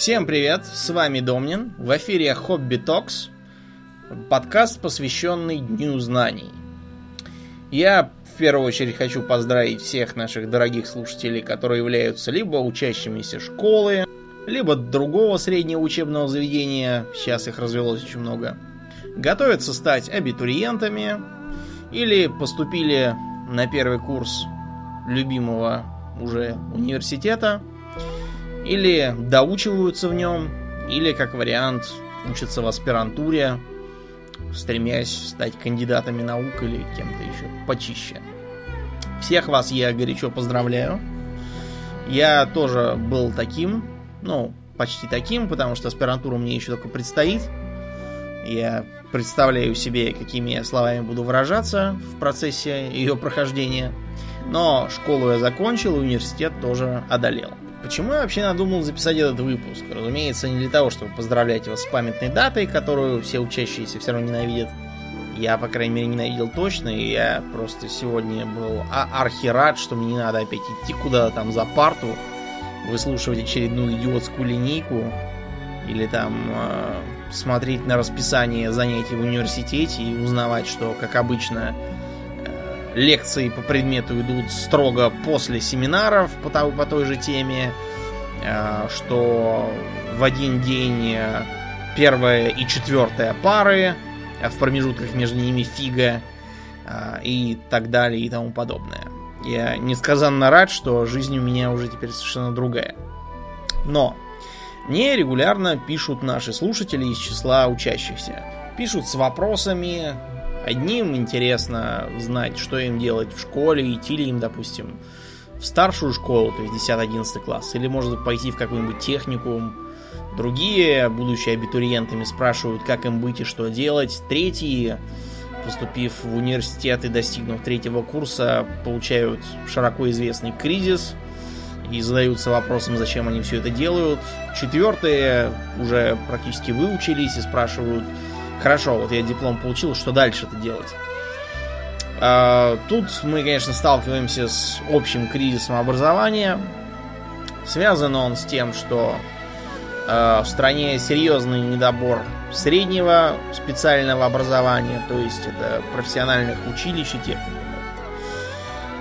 Всем привет, с вами Домнин, в эфире Хобби Токс, подкаст, посвященный Дню Знаний. Я в первую очередь хочу поздравить всех наших дорогих слушателей, которые являются либо учащимися школы, либо другого среднего учебного заведения, сейчас их развелось очень много, готовятся стать абитуриентами или поступили на первый курс любимого уже университета, или доучиваются в нем, или, как вариант, учатся в аспирантуре, стремясь стать кандидатами наук или кем-то еще почище. Всех вас я горячо поздравляю. Я тоже был таким, ну, почти таким, потому что аспирантура мне еще только предстоит. Я представляю себе, какими я словами буду выражаться в процессе ее прохождения. Но школу я закончил, университет тоже одолел. Почему я вообще надумал записать этот выпуск? Разумеется, не для того, чтобы поздравлять вас с памятной датой, которую все учащиеся все равно ненавидят. Я, по крайней мере, ненавидел точно, и я просто сегодня был а архирад, что мне не надо опять идти куда-то там за парту, выслушивать очередную идиотскую линейку, или там э, смотреть на расписание занятий в университете и узнавать, что, как обычно, лекции по предмету идут строго после семинаров по, той, по той же теме, э, что в один день э, первая и четвертая пары, а в промежутках между ними фига э, и так далее и тому подобное. Я несказанно рад, что жизнь у меня уже теперь совершенно другая. Но мне регулярно пишут наши слушатели из числа учащихся. Пишут с вопросами, Одним интересно знать, что им делать в школе, идти ли им, допустим, в старшую школу, то есть 10-11 класс, или может пойти в какой-нибудь техникум. Другие, будущие абитуриентами, спрашивают, как им быть и что делать. Третьи, поступив в университет и достигнув третьего курса, получают широко известный кризис и задаются вопросом, зачем они все это делают. Четвертые уже практически выучились и спрашивают, Хорошо, вот я диплом получил, что дальше это делать? А, тут мы, конечно, сталкиваемся с общим кризисом образования. Связан он с тем, что а, в стране серьезный недобор среднего специального образования, то есть это профессиональных училищ и техникумов.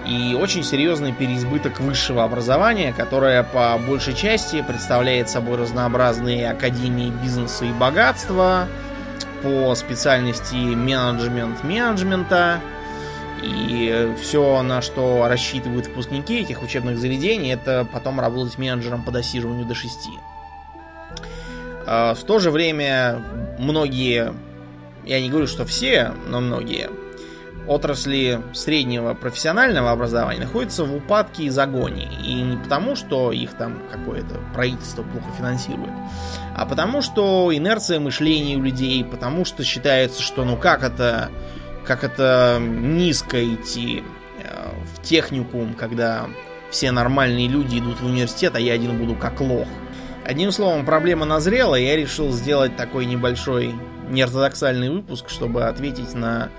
И очень серьезный переизбыток высшего образования, которое по большей части представляет собой разнообразные академии бизнеса и богатства, по специальности менеджмент менеджмента. И все, на что рассчитывают выпускники этих учебных заведений, это потом работать менеджером по досиживанию до 6. А, в то же время многие, я не говорю, что все, но многие отрасли среднего профессионального образования находятся в упадке и загоне. И не потому, что их там какое-то правительство плохо финансирует, а потому, что инерция мышления у людей, потому что считается, что ну как это, как это низко идти э, в техникум, когда все нормальные люди идут в университет, а я один буду как лох. Одним словом, проблема назрела, и я решил сделать такой небольшой неортодоксальный выпуск, чтобы ответить на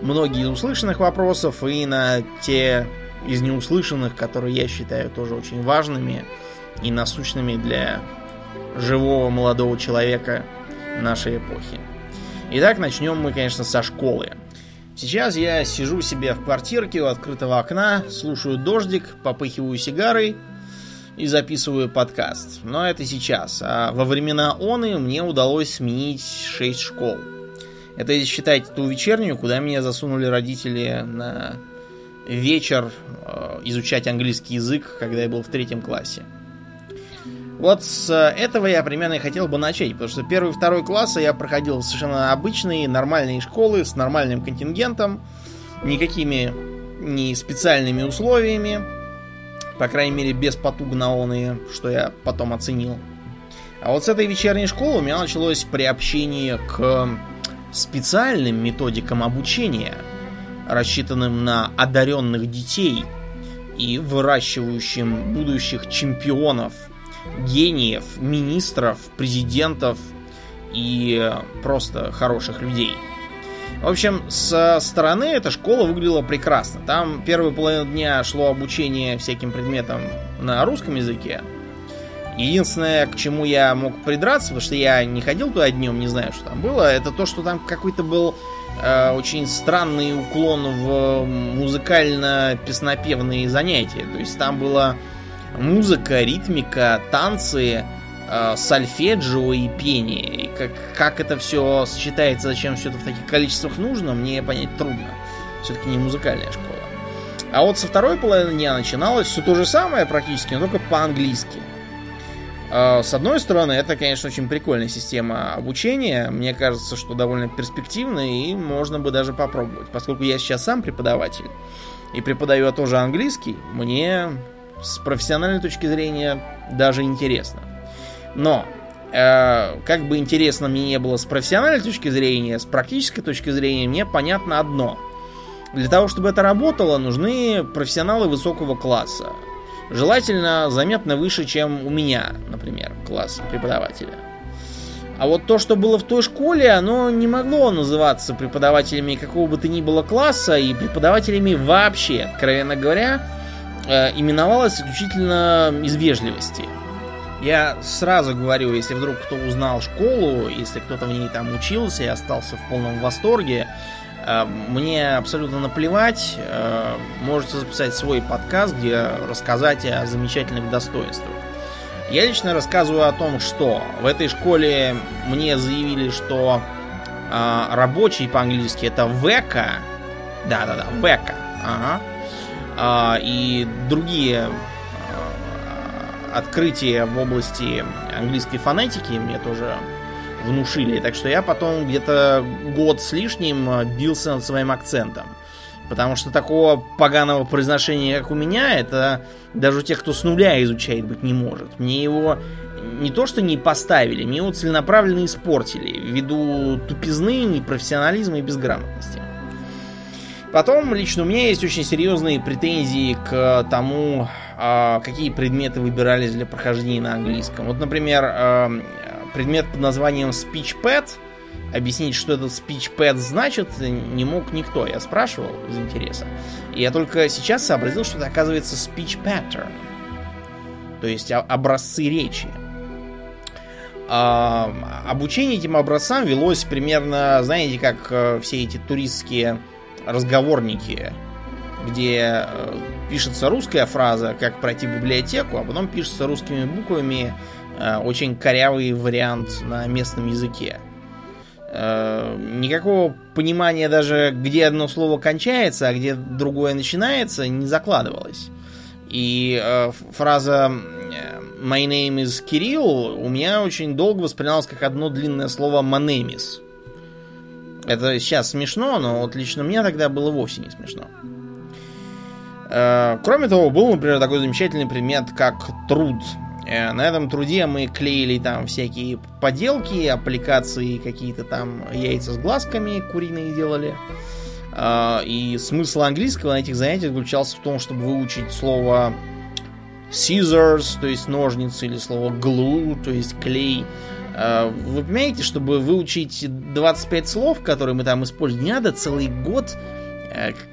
многие из услышанных вопросов и на те из неуслышанных, которые я считаю тоже очень важными и насущными для живого молодого человека нашей эпохи. Итак, начнем мы, конечно, со школы. Сейчас я сижу себе в квартирке у открытого окна, слушаю дождик, попыхиваю сигарой и записываю подкаст. Но это сейчас. А во времена оны мне удалось сменить 6 школ. Это, если считать ту вечернюю, куда меня засунули родители на вечер э, изучать английский язык, когда я был в третьем классе. Вот с этого я примерно и хотел бы начать, потому что первый и второй классы я проходил совершенно обычные, нормальные школы с нормальным контингентом, никакими не специальными условиями, по крайней мере без потуг на оные, что я потом оценил. А вот с этой вечерней школы у меня началось приобщение к специальным методикам обучения, рассчитанным на одаренных детей и выращивающим будущих чемпионов, гениев, министров, президентов и просто хороших людей. В общем, со стороны эта школа выглядела прекрасно. Там первую половину дня шло обучение всяким предметам на русском языке. Единственное, к чему я мог придраться, потому что я не ходил туда днем, не знаю, что там было, это то, что там какой-то был э, очень странный уклон в музыкально-песнопевные занятия. То есть там была музыка, ритмика, танцы, э, сольфеджио и пение. И как, как это все сочетается, зачем все это в таких количествах нужно, мне понять трудно. Все-таки не музыкальная школа. А вот со второй половины дня начиналось все то же самое практически, но только по-английски. Э, с одной стороны, это, конечно, очень прикольная система обучения. Мне кажется, что довольно перспективная и можно бы даже попробовать. Поскольку я сейчас сам преподаватель и преподаю я тоже английский, мне с профессиональной точки зрения даже интересно. Но, э, как бы интересно мне не было с профессиональной точки зрения, с практической точки зрения, мне понятно одно. Для того, чтобы это работало, нужны профессионалы высокого класса. Желательно заметно выше, чем у меня, например, класс преподавателя. А вот то, что было в той школе, оно не могло называться преподавателями какого бы то ни было класса и преподавателями вообще, откровенно говоря, э, именовалось исключительно из вежливости. Я сразу говорю, если вдруг кто узнал школу, если кто-то в ней там учился и остался в полном восторге, мне абсолютно наплевать. Э, можете записать свой подкаст, где рассказать о замечательных достоинствах. Я лично рассказываю о том, что в этой школе мне заявили, что э, рабочий по-английски это века. Да-да-да, века. Ага. Э, и другие открытия в области английской фонетики мне тоже внушили. Так что я потом где-то год с лишним бился над своим акцентом. Потому что такого поганого произношения, как у меня, это даже у тех, кто с нуля изучает, быть не может. Мне его не то что не поставили, мне его целенаправленно испортили ввиду тупизны, непрофессионализма и безграмотности. Потом лично у меня есть очень серьезные претензии к тому, а, какие предметы выбирались для прохождения на английском. Вот, например, а, предмет под названием SpeechPad. Объяснить, что этот SpeechPad значит, не мог никто. Я спрашивал из интереса. И я только сейчас сообразил, что это оказывается Speech Pattern. То есть образцы речи. А, обучение этим образцам велось примерно, знаете, как э, все эти туристские разговорники, где э, пишется русская фраза, как пройти библиотеку, а потом пишется русскими буквами очень корявый вариант на местном языке. Э, никакого понимания даже, где одно слово кончается, а где другое начинается, не закладывалось. И э, фраза «My name is Кирилл» у меня очень долго воспринималась как одно длинное слово «манемис». Это сейчас смешно, но вот лично мне тогда было вовсе не смешно. Э, кроме того, был, например, такой замечательный предмет, как труд. Э, на этом труде мы клеили там всякие поделки, аппликации, какие-то там яйца с глазками куриные делали. Э, и смысл английского на этих занятиях заключался в том, чтобы выучить слово scissors, то есть ножницы, или слово glue, то есть клей. Вы понимаете, чтобы выучить 25 слов, которые мы там используем, не надо целый год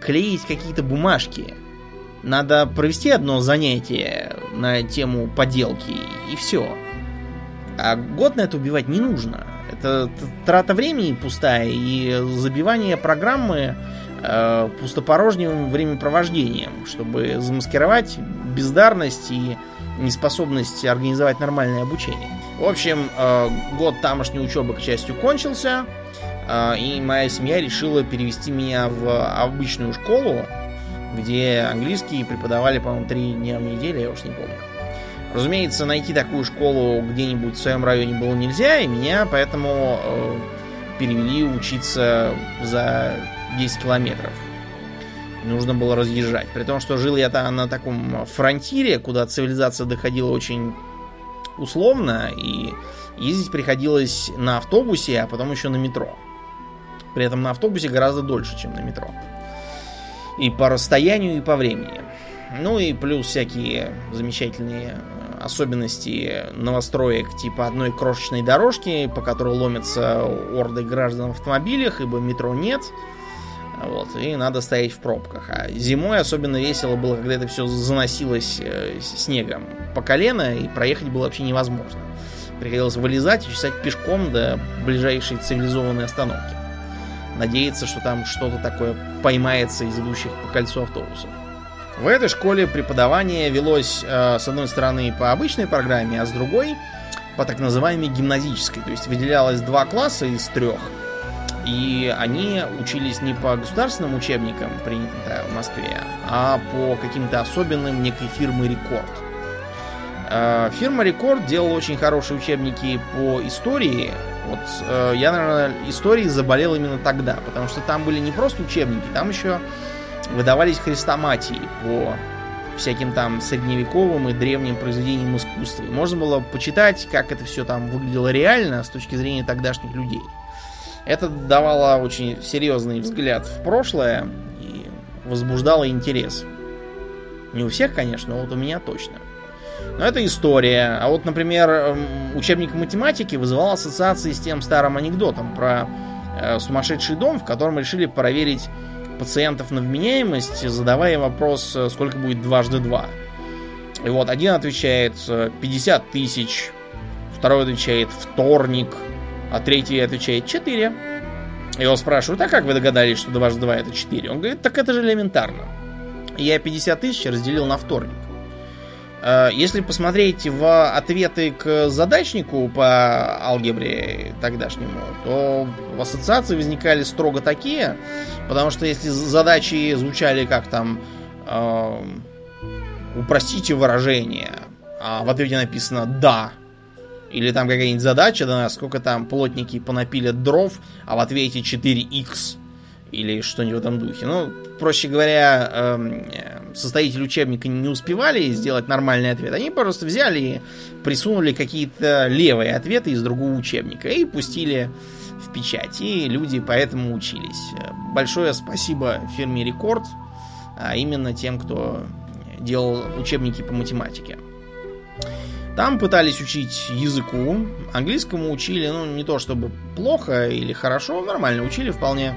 клеить какие-то бумажки. Надо провести одно занятие на тему поделки, и все. А год на это убивать не нужно. Это трата времени пустая и забивание программы э, пустопорожним времяпровождением, чтобы замаскировать бездарность и неспособность организовать нормальное обучение. В общем, э, год тамошней учебы, к счастью, кончился, э, и моя семья решила перевести меня в обычную школу, где английский преподавали, по-моему, три дня в неделю, я уж не помню. Разумеется, найти такую школу где-нибудь в своем районе было нельзя, и меня поэтому э, перевели учиться за 10 километров. Нужно было разъезжать. При том, что жил я там на таком фронтире, куда цивилизация доходила очень условно, и ездить приходилось на автобусе, а потом еще на метро. При этом на автобусе гораздо дольше, чем на метро. И по расстоянию, и по времени. Ну и плюс всякие замечательные э, особенности новостроек типа одной крошечной дорожки, по которой ломятся орды граждан в автомобилях, ибо метро нет. Вот, и надо стоять в пробках. А зимой особенно весело было, когда это все заносилось э, снегом по колено, и проехать было вообще невозможно. Приходилось вылезать и чесать пешком до ближайшей цивилизованной остановки. Надеяться, что там что-то такое поймается из идущих по кольцу автобусов. В этой школе преподавание велось э, с одной стороны по обычной программе, а с другой по так называемой гимназической. То есть выделялось два класса из трех – и они учились не по государственным учебникам, принятым в Москве, а по каким-то особенным некой фирмы Рекорд. Э, фирма Рекорд делала очень хорошие учебники по истории. Вот э, я, наверное, историей заболел именно тогда, потому что там были не просто учебники, там еще выдавались хрестоматии по всяким там средневековым и древним произведениям искусства. И можно было почитать, как это все там выглядело реально с точки зрения тогдашних людей. Это давало очень серьезный взгляд в прошлое и возбуждало интерес. Не у всех, конечно, но вот у меня точно. Но это история. А вот, например, эм, учебник математики вызывал ассоциации с тем старым анекдотом про э, сумасшедший дом, в котором решили проверить пациентов на вменяемость, задавая вопрос, э, сколько будет дважды два. И вот один отвечает 50 э, тысяч, второй отвечает вторник, а третий отвечает 4. Его спрашивают, а как вы догадались, что 2 2 это 4? Он говорит, так это же элементарно. Я 50 тысяч разделил на вторник. Э, если посмотреть в ответы к задачнику по алгебре тогдашнему, то в ассоциации возникали строго такие, потому что если задачи звучали как там э, упростите выражение, а в ответе написано «да», или там какая-нибудь задача дана, сколько там плотники понапилят дров, а в ответе 4х. Или что-нибудь в этом духе. Ну, проще говоря, эм, составители учебника не успевали сделать нормальный ответ. Они просто взяли и присунули какие-то левые ответы из другого учебника и пустили в печать. И люди поэтому учились. Большое спасибо фирме Рекорд, а именно тем, кто делал учебники по математике. Там пытались учить языку, английскому учили, ну, не то чтобы плохо или хорошо, нормально учили вполне.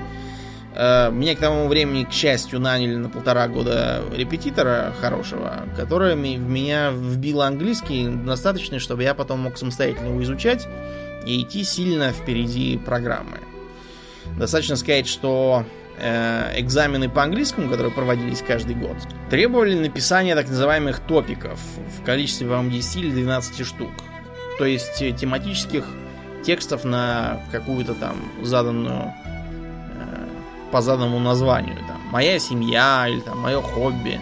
Э, мне к тому времени, к счастью, наняли на полтора года репетитора хорошего, который в меня вбил английский достаточно, чтобы я потом мог самостоятельно его изучать и идти сильно впереди программы. Достаточно сказать, что Э, экзамены по английскому, которые проводились каждый год, требовали написания так называемых топиков в количестве, по-моему, 10 или 12 штук. То есть э, тематических текстов на какую-то там заданную по заданному названию. Там, моя семья или там мое хобби.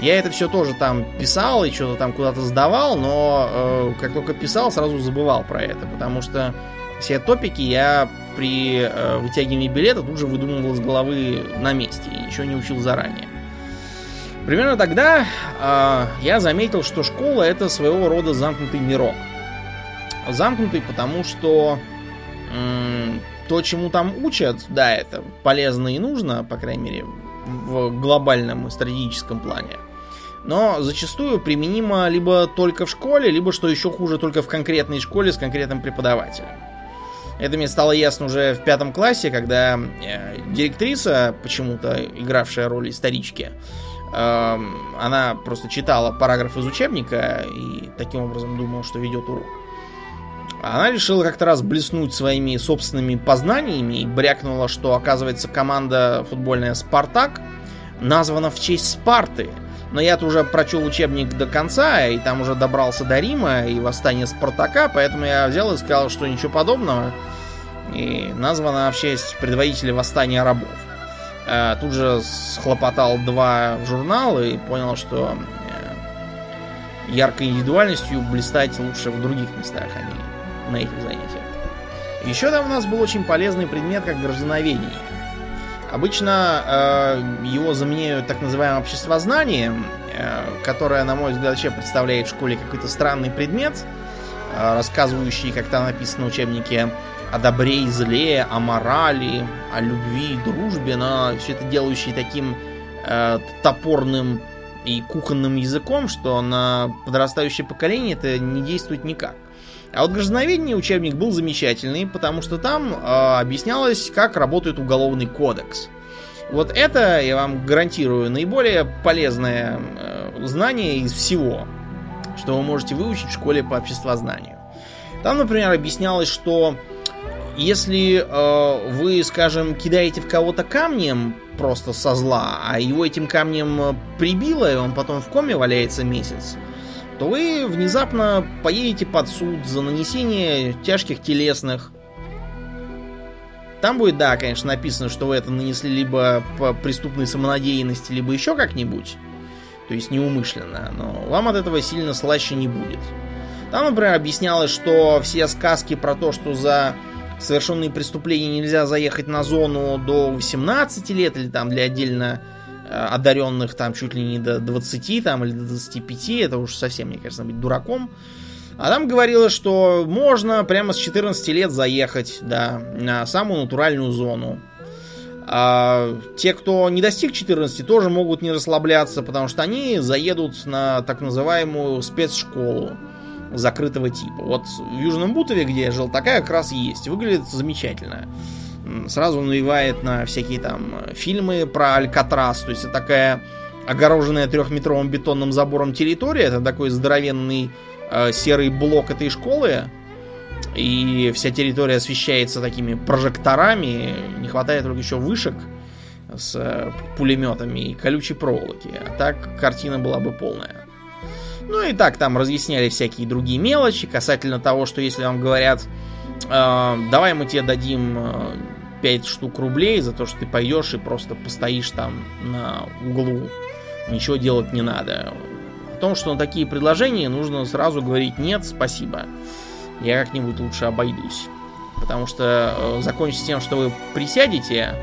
Я это все тоже там писал и что-то там куда-то сдавал, но э, как только писал, сразу забывал про это, потому что все топики я при э, вытягивании билета тут же выдумывал из головы на месте и ничего не учил заранее. Примерно тогда э, я заметил, что школа это своего рода замкнутый мирок. Замкнутый, потому что то, чему там учат, да, это полезно и нужно, по крайней мере, в глобальном стратегическом плане. Но зачастую применимо либо только в школе, либо, что еще хуже, только в конкретной школе с конкретным преподавателем. Это мне стало ясно уже в пятом классе, когда э, директриса, почему-то игравшая роль исторички, э, она просто читала параграф из учебника и таким образом думала, что ведет урок. Она решила как-то раз блеснуть своими собственными познаниями и брякнула, что, оказывается, команда футбольная «Спартак» названа в честь Спарты. Но я-то уже прочел учебник до конца, и там уже добрался до Рима и восстания Спартака, поэтому я взял и сказал, что ничего подобного. И названа в честь предводителя восстания рабов. Э, тут же схлопотал два журнала и понял, что э, яркой индивидуальностью блистать лучше в других местах, а не на этих занятиях. Еще там у нас был очень полезный предмет, как граждановедение. Обычно э, его заменяют так называемым обществознанием, э, которое, на мой взгляд, вообще представляет в школе какой-то странный предмет, э, рассказывающий, как там написано в учебнике, о добре и зле, о морали, о любви и дружбе, но все это делающий таким э, топорным и кухонным языком, что на подрастающее поколение это не действует никак. А вот граждановедение учебник был замечательный, потому что там э, объяснялось, как работает уголовный кодекс. Вот это, я вам гарантирую, наиболее полезное э, знание из всего, что вы можете выучить в школе по обществознанию. Там, например, объяснялось, что если э, вы, скажем, кидаете в кого-то камнем просто со зла, а его этим камнем э, прибило, и он потом в коме валяется месяц, то вы внезапно поедете под суд за нанесение тяжких телесных. Там будет, да, конечно, написано, что вы это нанесли либо по преступной самонадеянности, либо еще как-нибудь. То есть неумышленно. Но вам от этого сильно слаще не будет. Там, например, объяснялось, что все сказки про то, что за совершенные преступления нельзя заехать на зону до 18 лет, или там для отдельно одаренных там чуть ли не до 20 там, или до 25, это уж совсем, мне кажется, быть дураком. А там говорилось, что можно прямо с 14 лет заехать, да, на самую натуральную зону. А те, кто не достиг 14, тоже могут не расслабляться, потому что они заедут на так называемую спецшколу закрытого типа. Вот в Южном Бутове, где я жил, такая как раз есть. Выглядит замечательно. Сразу навевает на всякие там фильмы про Алькатрас. То есть это такая огороженная трехметровым бетонным забором территория. Это такой здоровенный э, серый блок этой школы. И вся территория освещается такими прожекторами. Не хватает только еще вышек с э, пулеметами и колючей проволоки. А так картина была бы полная. Ну и так там разъясняли всякие другие мелочи касательно того, что если вам говорят, э, давай мы тебе дадим э, 5 штук рублей за то, что ты пойдешь и просто постоишь там на углу, ничего делать не надо. О том, что на такие предложения нужно сразу говорить нет, спасибо. Я как-нибудь лучше обойдусь. Потому что э, закончится тем, что вы присядете,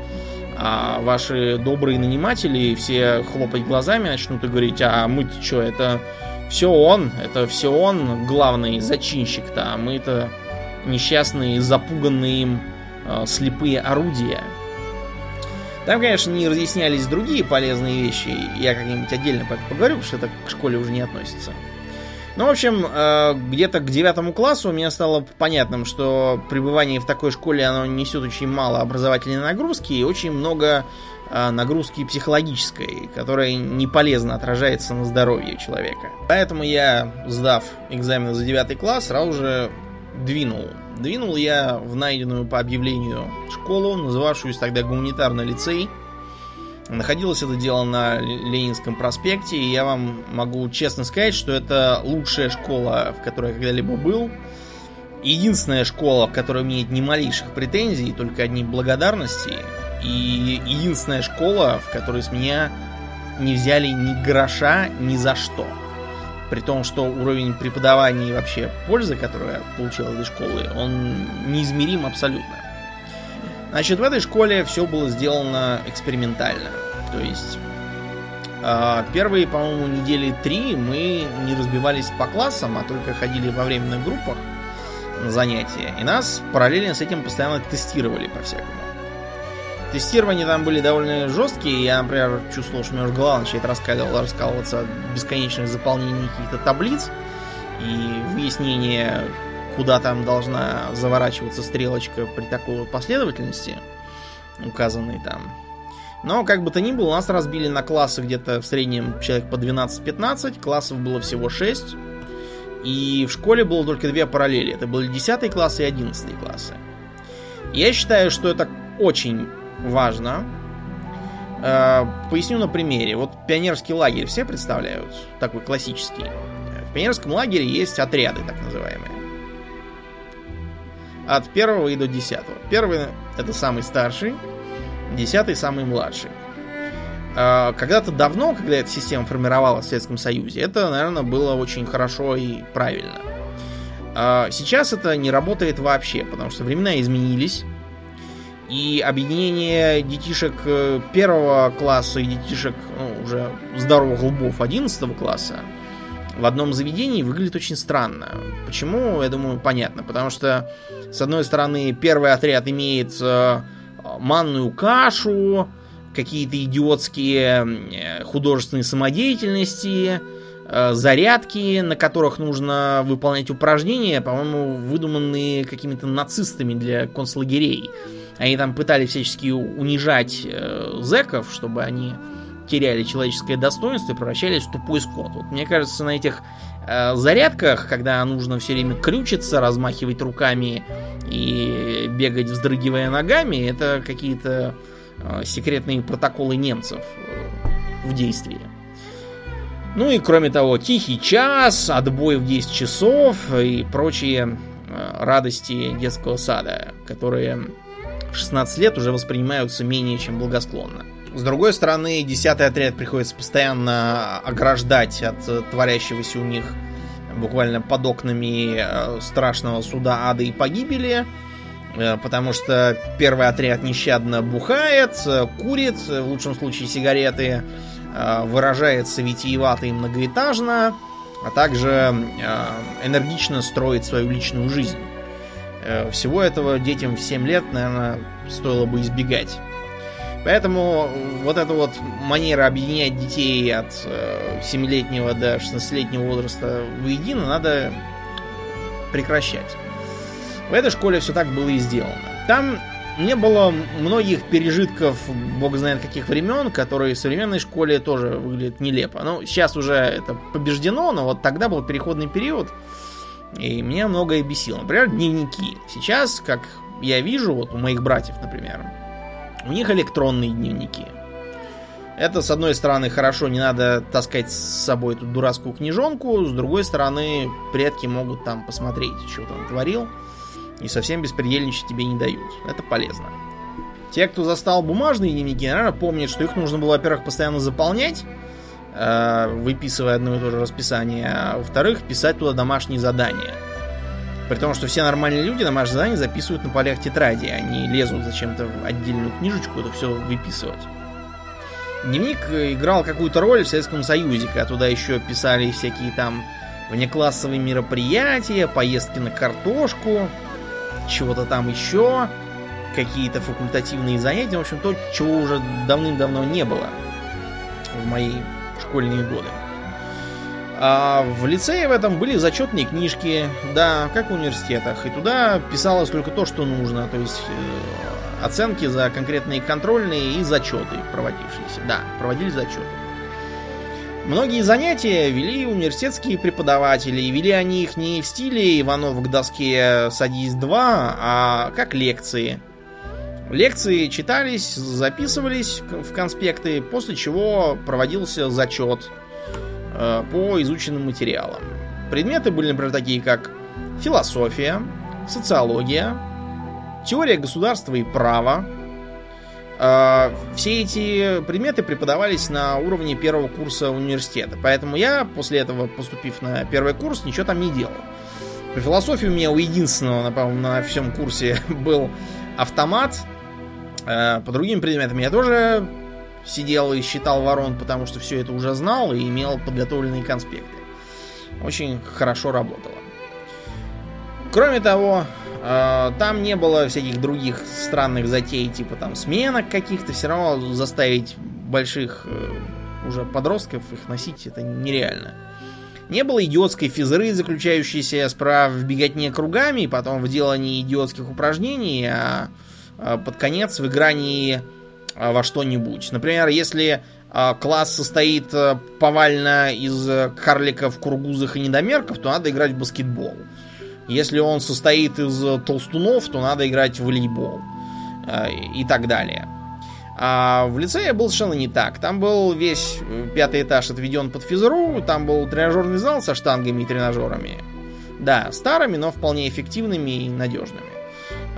а ваши добрые наниматели все хлопать глазами начнут и говорить, а мы-то что, это все он, это все он главный зачинщик-то, а мы-то несчастные, запуганные им э, слепые орудия. Там, конечно, не разъяснялись другие полезные вещи, я как-нибудь отдельно по поговорю, потому что это к школе уже не относится. Ну, в общем, э, где-то к девятому классу у меня стало понятным, что пребывание в такой школе, оно несет очень мало образовательной нагрузки и очень много а, нагрузки психологической, которая не полезно отражается на здоровье человека. Поэтому я, сдав экзамен за 9 класс, сразу же двинул. Двинул я в найденную по объявлению школу, называвшуюся тогда гуманитарный лицей. Находилось это дело на Ленинском проспекте, и я вам могу честно сказать, что это лучшая школа, в которой я когда-либо был. Единственная школа, в которой меня нет ни малейших претензий, только одни благодарности. И единственная школа, в которой с меня не взяли ни гроша ни за что. При том, что уровень преподавания и вообще пользы, которую я получил от этой школы, он неизмерим абсолютно. Значит, в этой школе все было сделано экспериментально. То есть а, первые, по-моему, недели три мы не разбивались по классам, а только ходили во временных группах на занятия. И нас параллельно с этим постоянно тестировали по-всякому. Тестирования там были довольно жесткие. Я, например, чувствовал, что у меня уже голова начинает раскаливаться, раскалываться от бесконечных заполнений каких-то таблиц и выяснения, куда там должна заворачиваться стрелочка при такой вот последовательности, указанной там. Но, как бы то ни было, нас разбили на классы где-то в среднем человек по 12-15, классов было всего 6, и в школе было только две параллели. Это были 10 классы и 11 классы. Я считаю, что это очень важно. Э, поясню на примере. Вот пионерский лагерь все представляют, такой классический. В пионерском лагере есть отряды, так называемые. От первого и до десятого. Первый это самый старший, десятый самый младший. Э, когда-то давно, когда эта система формировалась в Советском Союзе, это, наверное, было очень хорошо и правильно. Э, сейчас это не работает вообще, потому что времена изменились. И объединение детишек э, первого класса и детишек ну, уже здоровых лбов 11 класса в одном заведении выглядит очень странно. Почему, я думаю, понятно. Потому что, с одной стороны, первый отряд имеет э, манную кашу, какие-то идиотские э, художественные самодеятельности, зарядки, на которых нужно выполнять упражнения, по-моему, выдуманные какими-то нацистами для концлагерей Они там пытались всячески унижать э, зэков, чтобы они теряли человеческое достоинство и превращались в тупой скот. Вот мне кажется, на этих э, зарядках, когда нужно все время крючиться, размахивать руками и бегать, вздрыгивая ногами, это какие-то э, секретные протоколы немцев э, в действии. Ну и кроме того, тихий час, отбой в 10 часов и прочие э, радости детского сада, которые в 16 лет уже воспринимаются менее чем благосклонно. С другой стороны, 10 отряд приходится постоянно ограждать от э, творящегося у них буквально под окнами э, страшного суда ада и погибели, потому что первый отряд нещадно бухает, курит, в лучшем случае сигареты, Э, выражается витиевато и многоэтажно, а также э, энергично строит свою личную жизнь. Э, всего этого детям в 7 лет, наверное, стоило бы избегать. Поэтому вот эта вот манера объединять детей от 7-летнего до 16-летнего возраста воедино надо прекращать. В этой школе все так было и сделано. Там не было многих пережитков, бог знает каких времен, которые в современной школе тоже выглядят нелепо. Ну, сейчас уже это побеждено, но вот тогда был переходный период, и меня многое бесило. Например, дневники. Сейчас, как я вижу, вот у моих братьев, например, у них электронные дневники. Это, с одной стороны, хорошо, не надо таскать с собой эту дурацкую книжонку, с другой стороны, предки могут там посмотреть, что там творил и совсем беспредельничать тебе не дают. Это полезно. Те, кто застал бумажные дневники, наверное, помнят, что их нужно было, во-первых, постоянно заполнять, выписывая одно и то же расписание, а во-вторых, писать туда домашние задания. При том, что все нормальные люди домашние задания записывают на полях тетради, они лезут зачем-то в отдельную книжечку это все выписывать. Дневник играл какую-то роль в Советском Союзе, когда туда еще писали всякие там внеклассовые мероприятия, поездки на картошку, чего-то там еще, какие-то факультативные занятия, в общем, то, чего уже давным-давно не было в мои школьные годы. А в лицее в этом были зачетные книжки, да, как в университетах, и туда писалось только то, что нужно, то есть э, оценки за конкретные контрольные и зачеты проводившиеся. Да, проводили зачеты. Многие занятия вели университетские преподаватели, и вели они их не в стиле Иванов к доске «Садись два», а как лекции. Лекции читались, записывались в конспекты, после чего проводился зачет э, по изученным материалам. Предметы были, например, такие как философия, социология, теория государства и права, а, все эти предметы преподавались на уровне первого курса университета. Поэтому я, после этого, поступив на первый курс, ничего там не делал. По философии у меня у единственного, по-моему, на всем курсе был автомат. А, по другим предметам я тоже сидел и считал ворон, потому что все это уже знал и имел подготовленные конспекты. Очень хорошо работало. Кроме того, а, там не было всяких других странных затей, типа там сменок каких-то. Все равно заставить больших э, уже подростков их носить это нереально. Не было идиотской физры, заключающейся справа в беготне кругами, потом в делании идиотских упражнений, а под конец в игрании а, во что-нибудь. Например, если класс состоит э, повально из карликов, кургузых и недомерков, то надо играть в баскетбол. Если он состоит из толстунов, то надо играть в волейбол. Э, и так далее. А в лицее был совершенно не так. Там был весь э, пятый этаж отведен под физру, там был тренажерный зал со штангами и тренажерами. Да, старыми, но вполне эффективными и надежными.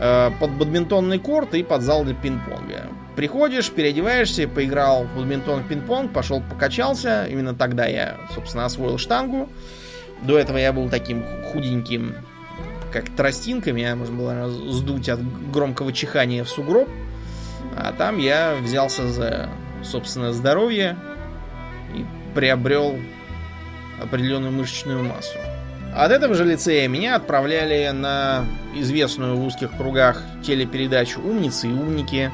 Э, под бадминтонный корт и под зал для пинг-понга. Приходишь, переодеваешься, поиграл в бадминтон, пинг-понг, пошел покачался. Именно тогда я, собственно, освоил штангу. До этого я был таким худеньким как тростинка, меня можно было сдуть от громкого чихания в сугроб. А там я взялся за собственное здоровье и приобрел определенную мышечную массу. От этого же лицея меня отправляли на известную в узких кругах телепередачу «Умницы и умники»,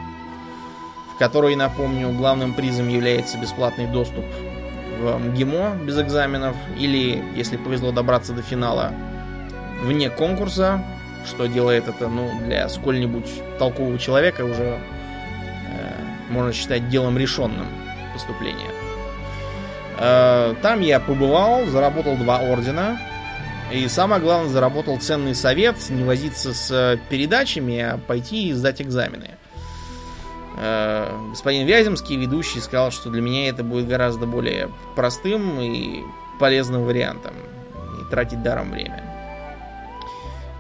в которой, напомню, главным призом является бесплатный доступ в МГИМО без экзаменов, или, если повезло добраться до финала, вне конкурса что делает это, ну, для сколь-нибудь толкового человека уже э, можно считать делом решенным поступления. Э, там я побывал, заработал два ордена. И самое главное, заработал ценный совет не возиться с передачами, а пойти и сдать экзамены. Э, господин Вяземский, ведущий, сказал, что для меня это будет гораздо более простым и полезным вариантом. И тратить даром время.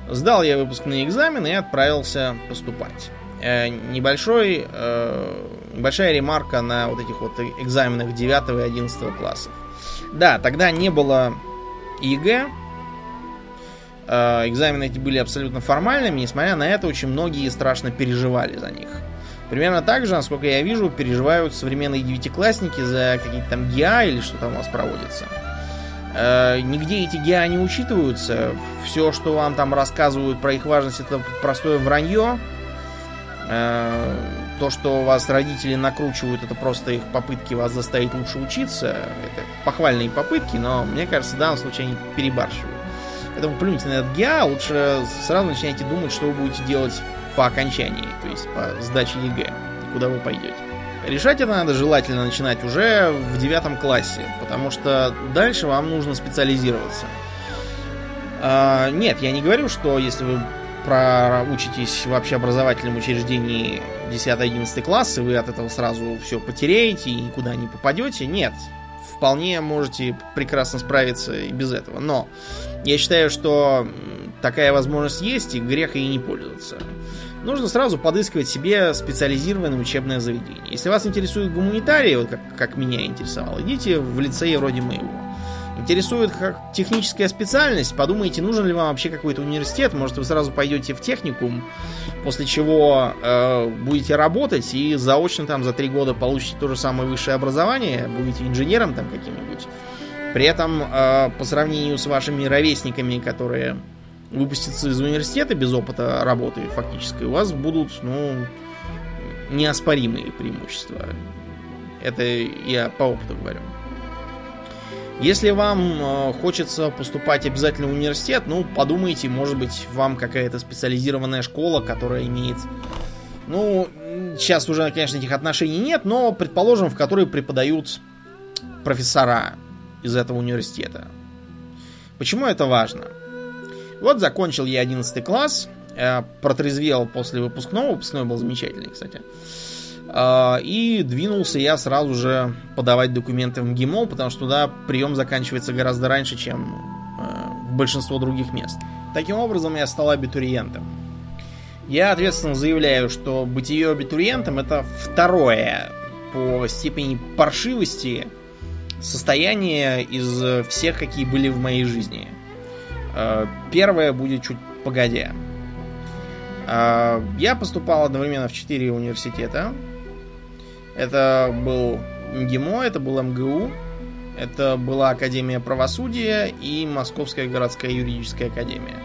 Сдал я выпускные экзамены и отправился поступать. Э, небольшой, э, небольшая ремарка на вот этих вот экзаменах 9 и 11 классов. Да, тогда не было ЕГЭ. Э, экзамены эти были абсолютно формальными, несмотря на это, очень многие страшно переживали за них. Примерно так же, насколько я вижу, переживают современные девятиклассники за какие-то там ГИА или что там у вас проводится. Э, нигде эти ГИА не учитываются. Все, что вам там рассказывают про их важность, это простое вранье. Э, то, что вас родители накручивают, это просто их попытки вас заставить лучше учиться. Это похвальные попытки, но мне кажется, в данном случае они перебарщивают. Поэтому плюньте на этот ГИА, лучше сразу начинайте думать, что вы будете делать по окончании, то есть по сдаче ЕГЭ, куда вы пойдете. Решать это надо желательно начинать уже в девятом классе, потому что дальше вам нужно специализироваться. А, нет, я не говорю, что если вы проучитесь в общеобразовательном учреждении 10-11 класс, и вы от этого сразу все потеряете и никуда не попадете. Нет, вполне можете прекрасно справиться и без этого. Но я считаю, что такая возможность есть, и грех ей не пользоваться. Нужно сразу подыскивать себе специализированное учебное заведение. Если вас интересует гуманитарий, вот как, как меня интересовал, идите в лицей вроде моего. Интересует как техническая специальность, подумайте, нужен ли вам вообще какой-то университет, может вы сразу пойдете в техникум, после чего э, будете работать и заочно там за три года получите то же самое высшее образование, будете инженером там каким-нибудь. При этом э, по сравнению с вашими ровесниками, которые выпустятся из университета без опыта работы фактической, у вас будут, ну, неоспоримые преимущества. Это я по опыту говорю. Если вам э, хочется поступать обязательно в университет, ну, подумайте, может быть, вам какая-то специализированная школа, которая имеет... Ну, сейчас уже, конечно, этих отношений нет, но, предположим, в которой преподают профессора из этого университета. Почему это важно? Вот закончил я 11 класс, э, протрезвел после выпускного, выпускной был замечательный, кстати. Э, и двинулся я сразу же подавать документы в МГИМО, потому что туда прием заканчивается гораздо раньше, чем э, в большинство других мест. Таким образом, я стал абитуриентом. Я ответственно заявляю, что бытие абитуриентом это второе по степени паршивости состояние из всех, какие были в моей жизни. Э, первое будет чуть погодя. Э, я поступал одновременно в четыре университета. Это был МГИМО, это был МГУ, это была Академия правосудия и Московская городская юридическая академия.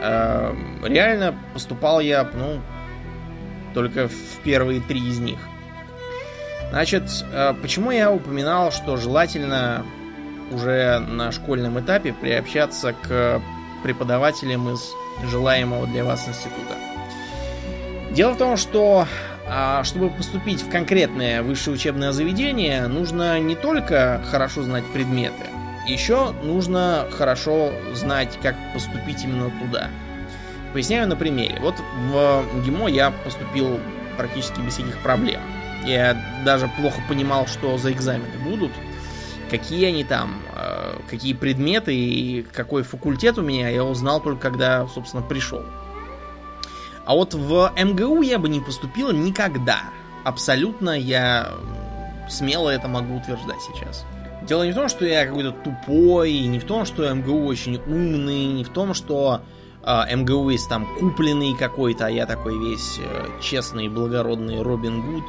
Э, реально поступал я, ну, только в первые три из них. Значит, почему я упоминал, что желательно уже на школьном этапе приобщаться к преподавателям из желаемого для вас института. Дело в том, что а, чтобы поступить в конкретное высшее учебное заведение, нужно не только хорошо знать предметы, еще нужно хорошо знать, как поступить именно туда. Поясняю на примере. Вот в ГИМО я поступил практически без всяких проблем. Я даже плохо понимал, что за экзамены будут – какие они там, э, какие предметы и какой факультет у меня, я узнал только когда, собственно, пришел. А вот в МГУ я бы не поступил никогда. Абсолютно я смело это могу утверждать сейчас. Дело не в том, что я какой-то тупой, не в том, что МГУ очень умный, не в том, что э, МГУ есть там купленный какой-то, а я такой весь э, честный, благородный Робин Гуд.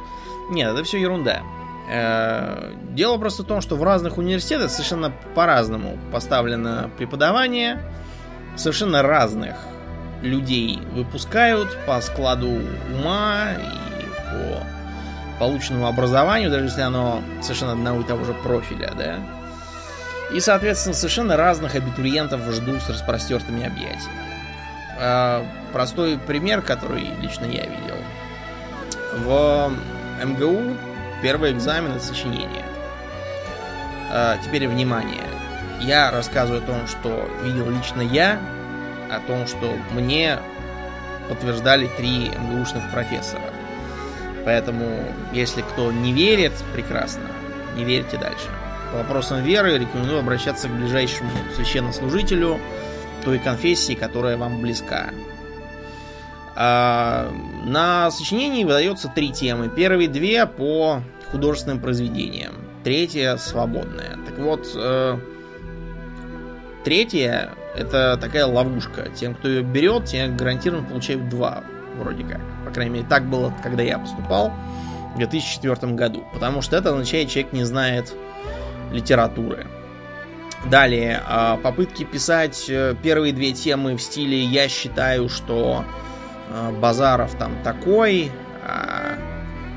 Нет, это все ерунда. Э, дело просто в том, что в разных университетах совершенно по-разному поставлено преподавание, совершенно разных людей выпускают по складу ума и по полученному образованию, даже если оно совершенно одного и того же профиля, да. И, соответственно, совершенно разных абитуриентов ждут с распростертыми объятиями. э, простой пример, который лично я видел. В МГУ первый экзамен это сочинение. Э, теперь внимание. Я рассказываю о том, что видел лично я, о том, что мне подтверждали три МГУшных профессора. Поэтому, если кто не верит, прекрасно, не верьте дальше. По вопросам веры рекомендую обращаться к ближайшему священнослужителю той конфессии, которая вам близка. А, на сочинении выдается три темы. Первые две по художественным произведениям, третья свободная. Так вот, э, третья это такая ловушка. Тем, кто ее берет, те гарантированно получают два, вроде как. По крайней мере, так было, когда я поступал в 2004 году. Потому что это означает, человек не знает литературы. Далее, а, попытки писать э, первые две темы в стиле «я считаю, что Базаров там такой», а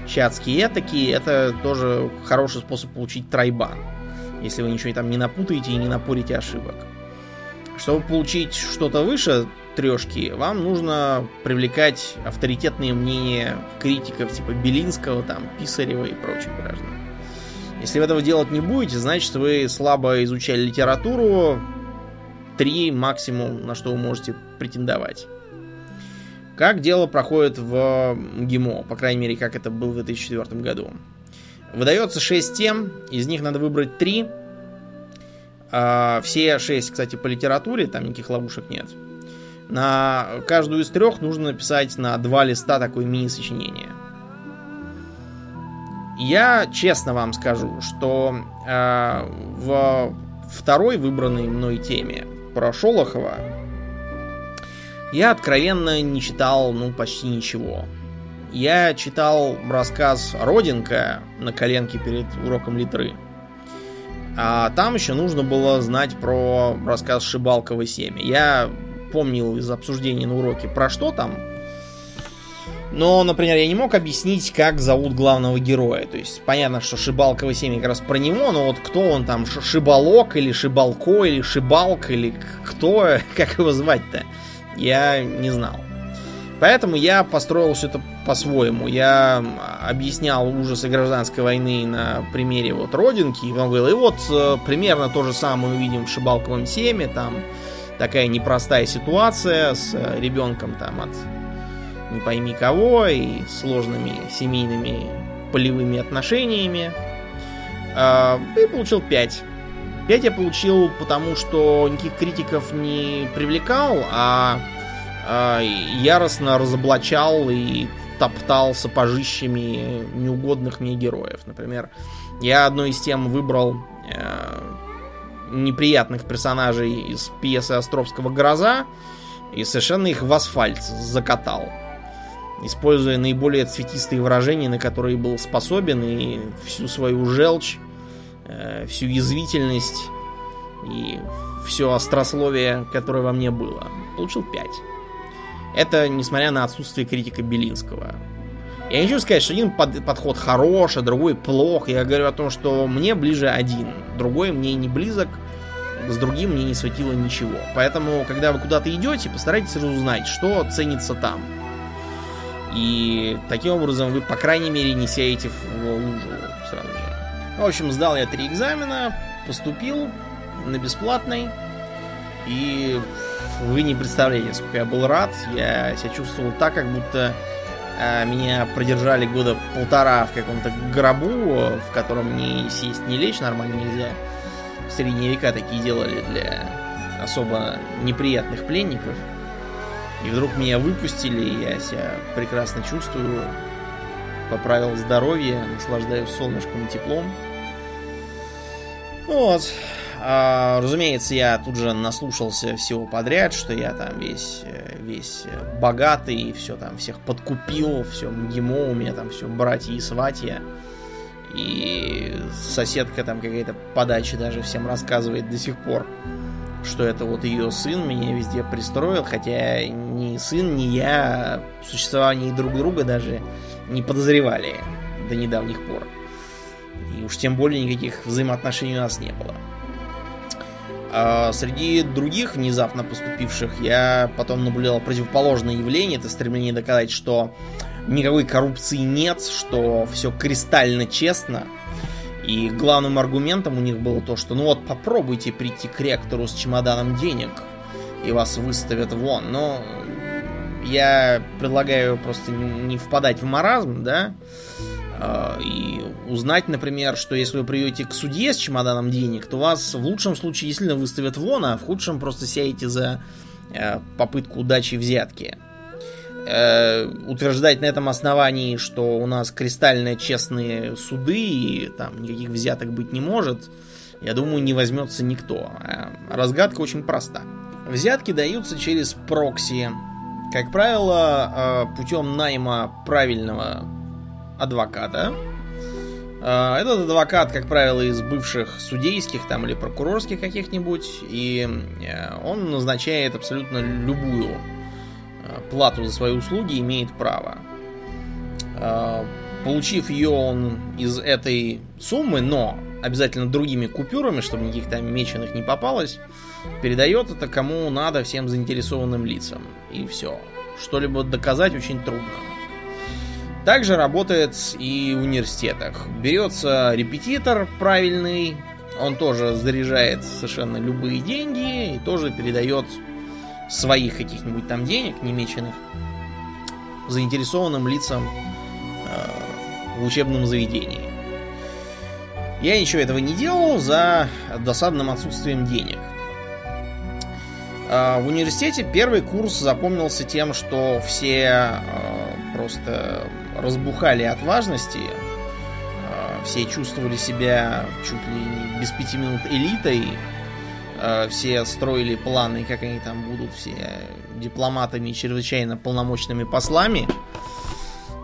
Чацкий этакий, это тоже хороший способ получить тройбан. Если вы ничего там не напутаете и не напорите ошибок. Чтобы получить что-то выше трешки, вам нужно привлекать авторитетные мнения критиков типа Белинского, там, Писарева и прочих граждан. Если вы этого делать не будете, значит вы слабо изучали литературу, три максимум, на что вы можете претендовать. Как дело проходит в ГИМО, по крайней мере, как это было в 2004 году. Выдается 6 тем, из них надо выбрать 3. А, все 6, кстати, по литературе, там никаких ловушек нет. На каждую из трех нужно написать на два листа такое мини-сочинение. Я честно вам скажу, что э, в второй выбранной мной теме про Шолохова я откровенно не читал, ну, почти ничего. Я читал рассказ «Родинка» на коленке перед уроком литры. А там еще нужно было знать про рассказ «Шибалково семя». Я помнил из обсуждений на уроке про что там, но, например, я не мог объяснить, как зовут главного героя. То есть, понятно, что Шибалково 7 как раз про него, но вот кто он там, Шибалок или Шибалко или Шибалк или кто, как его звать-то, я не знал. Поэтому я построил все это по-своему. Я объяснял ужасы гражданской войны на примере вот Родинки. И он говорил, и вот э, примерно то же самое увидим в Шибалковом 7. Там такая непростая ситуация с э, ребенком там от не пойми кого и сложными семейными полевыми отношениями. Э, и получил 5. 5 я получил потому, что никаких критиков не привлекал, а э, яростно разоблачал и топтал сапожищами неугодных мне героев. Например, я одной из тем выбрал э, неприятных персонажей из пьесы Островского «Гроза» и совершенно их в асфальт закатал. Используя наиболее цветистые выражения, на которые был способен, и всю свою желчь, э, всю язвительность и все острословие, которое во мне было. Получил 5. Это несмотря на отсутствие критика Белинского. Я не хочу сказать, что один под, подход хорош, а другой плох. Я говорю о том, что мне ближе один, другой мне не близок, с другим мне не светило ничего. Поэтому, когда вы куда-то идете, постарайтесь разузнать, что ценится там. И таким образом вы, по крайней мере, не сеете в лужу. В общем, сдал я три экзамена, поступил на бесплатный. И вы не представляете, сколько я был рад. Я себя чувствовал так, как будто э, меня продержали года полтора в каком-то гробу, в котором ни сесть, ни лечь нормально нельзя. В средние века такие делали для особо неприятных пленников. И вдруг меня выпустили, я себя прекрасно чувствую, поправил здоровье, наслаждаюсь солнышком и теплом. Вот. А, разумеется, я тут же наслушался всего подряд, что я там весь, э, весь богатый, и все там всех подкупил, все МГИМО, у меня там все братья и сватья. И соседка там какая-то подача даже всем рассказывает до сих пор, что это вот ее сын меня везде пристроил, хотя ни сын, ни я в друг друга даже не подозревали до недавних пор. И уж тем более никаких взаимоотношений у нас не было. А среди других внезапно поступивших я потом наблюдал противоположное явление. Это стремление доказать, что никакой коррупции нет, что все кристально честно. И главным аргументом у них было то, что ну вот попробуйте прийти к ректору с чемоданом денег, и вас выставят вон. Но я предлагаю просто не впадать в маразм, да, а, и узнать, например, что если вы придете к судье с чемоданом денег, то вас в лучшем случае действительно выставят вон, а в худшем просто сядете за э, попытку удачи взятки. Э, утверждать на этом основании, что у нас кристально честные суды и там никаких взяток быть не может, я думаю, не возьмется никто. А разгадка очень проста. Взятки даются через прокси. Как правило, э, путем найма правильного адвоката. А, этот адвокат, как правило, из бывших судейских там или прокурорских каких-нибудь, и э, он назначает абсолютно любую э, плату за свои услуги, имеет право. Получив ее он из этой суммы, но обязательно другими купюрами, чтобы никаких там меченых не попалось, передает это кому надо всем заинтересованным лицам. И все. Что-либо доказать очень трудно. Также работает и в университетах. Берется репетитор правильный, он тоже заряжает совершенно любые деньги и тоже передает своих каких-нибудь там денег, немеченных, заинтересованным лицам э, в учебном заведении. Я ничего этого не делал за досадным отсутствием денег. Э, в университете первый курс запомнился тем, что все э, просто разбухали от важности. А, все чувствовали себя чуть ли не без пяти минут элитой. А, все строили планы, как они там будут все дипломатами чрезвычайно полномочными послами.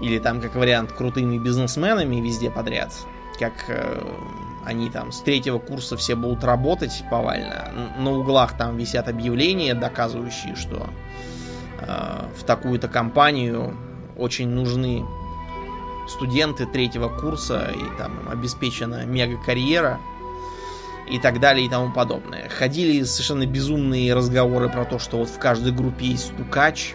Или там, как вариант, крутыми бизнесменами везде подряд. Как э, они там с третьего курса все будут работать повально. На углах там висят объявления, доказывающие, что э, в такую-то компанию очень нужны студенты третьего курса, и там обеспечена мега-карьера и так далее и тому подобное. Ходили совершенно безумные разговоры про то, что вот в каждой группе есть стукач,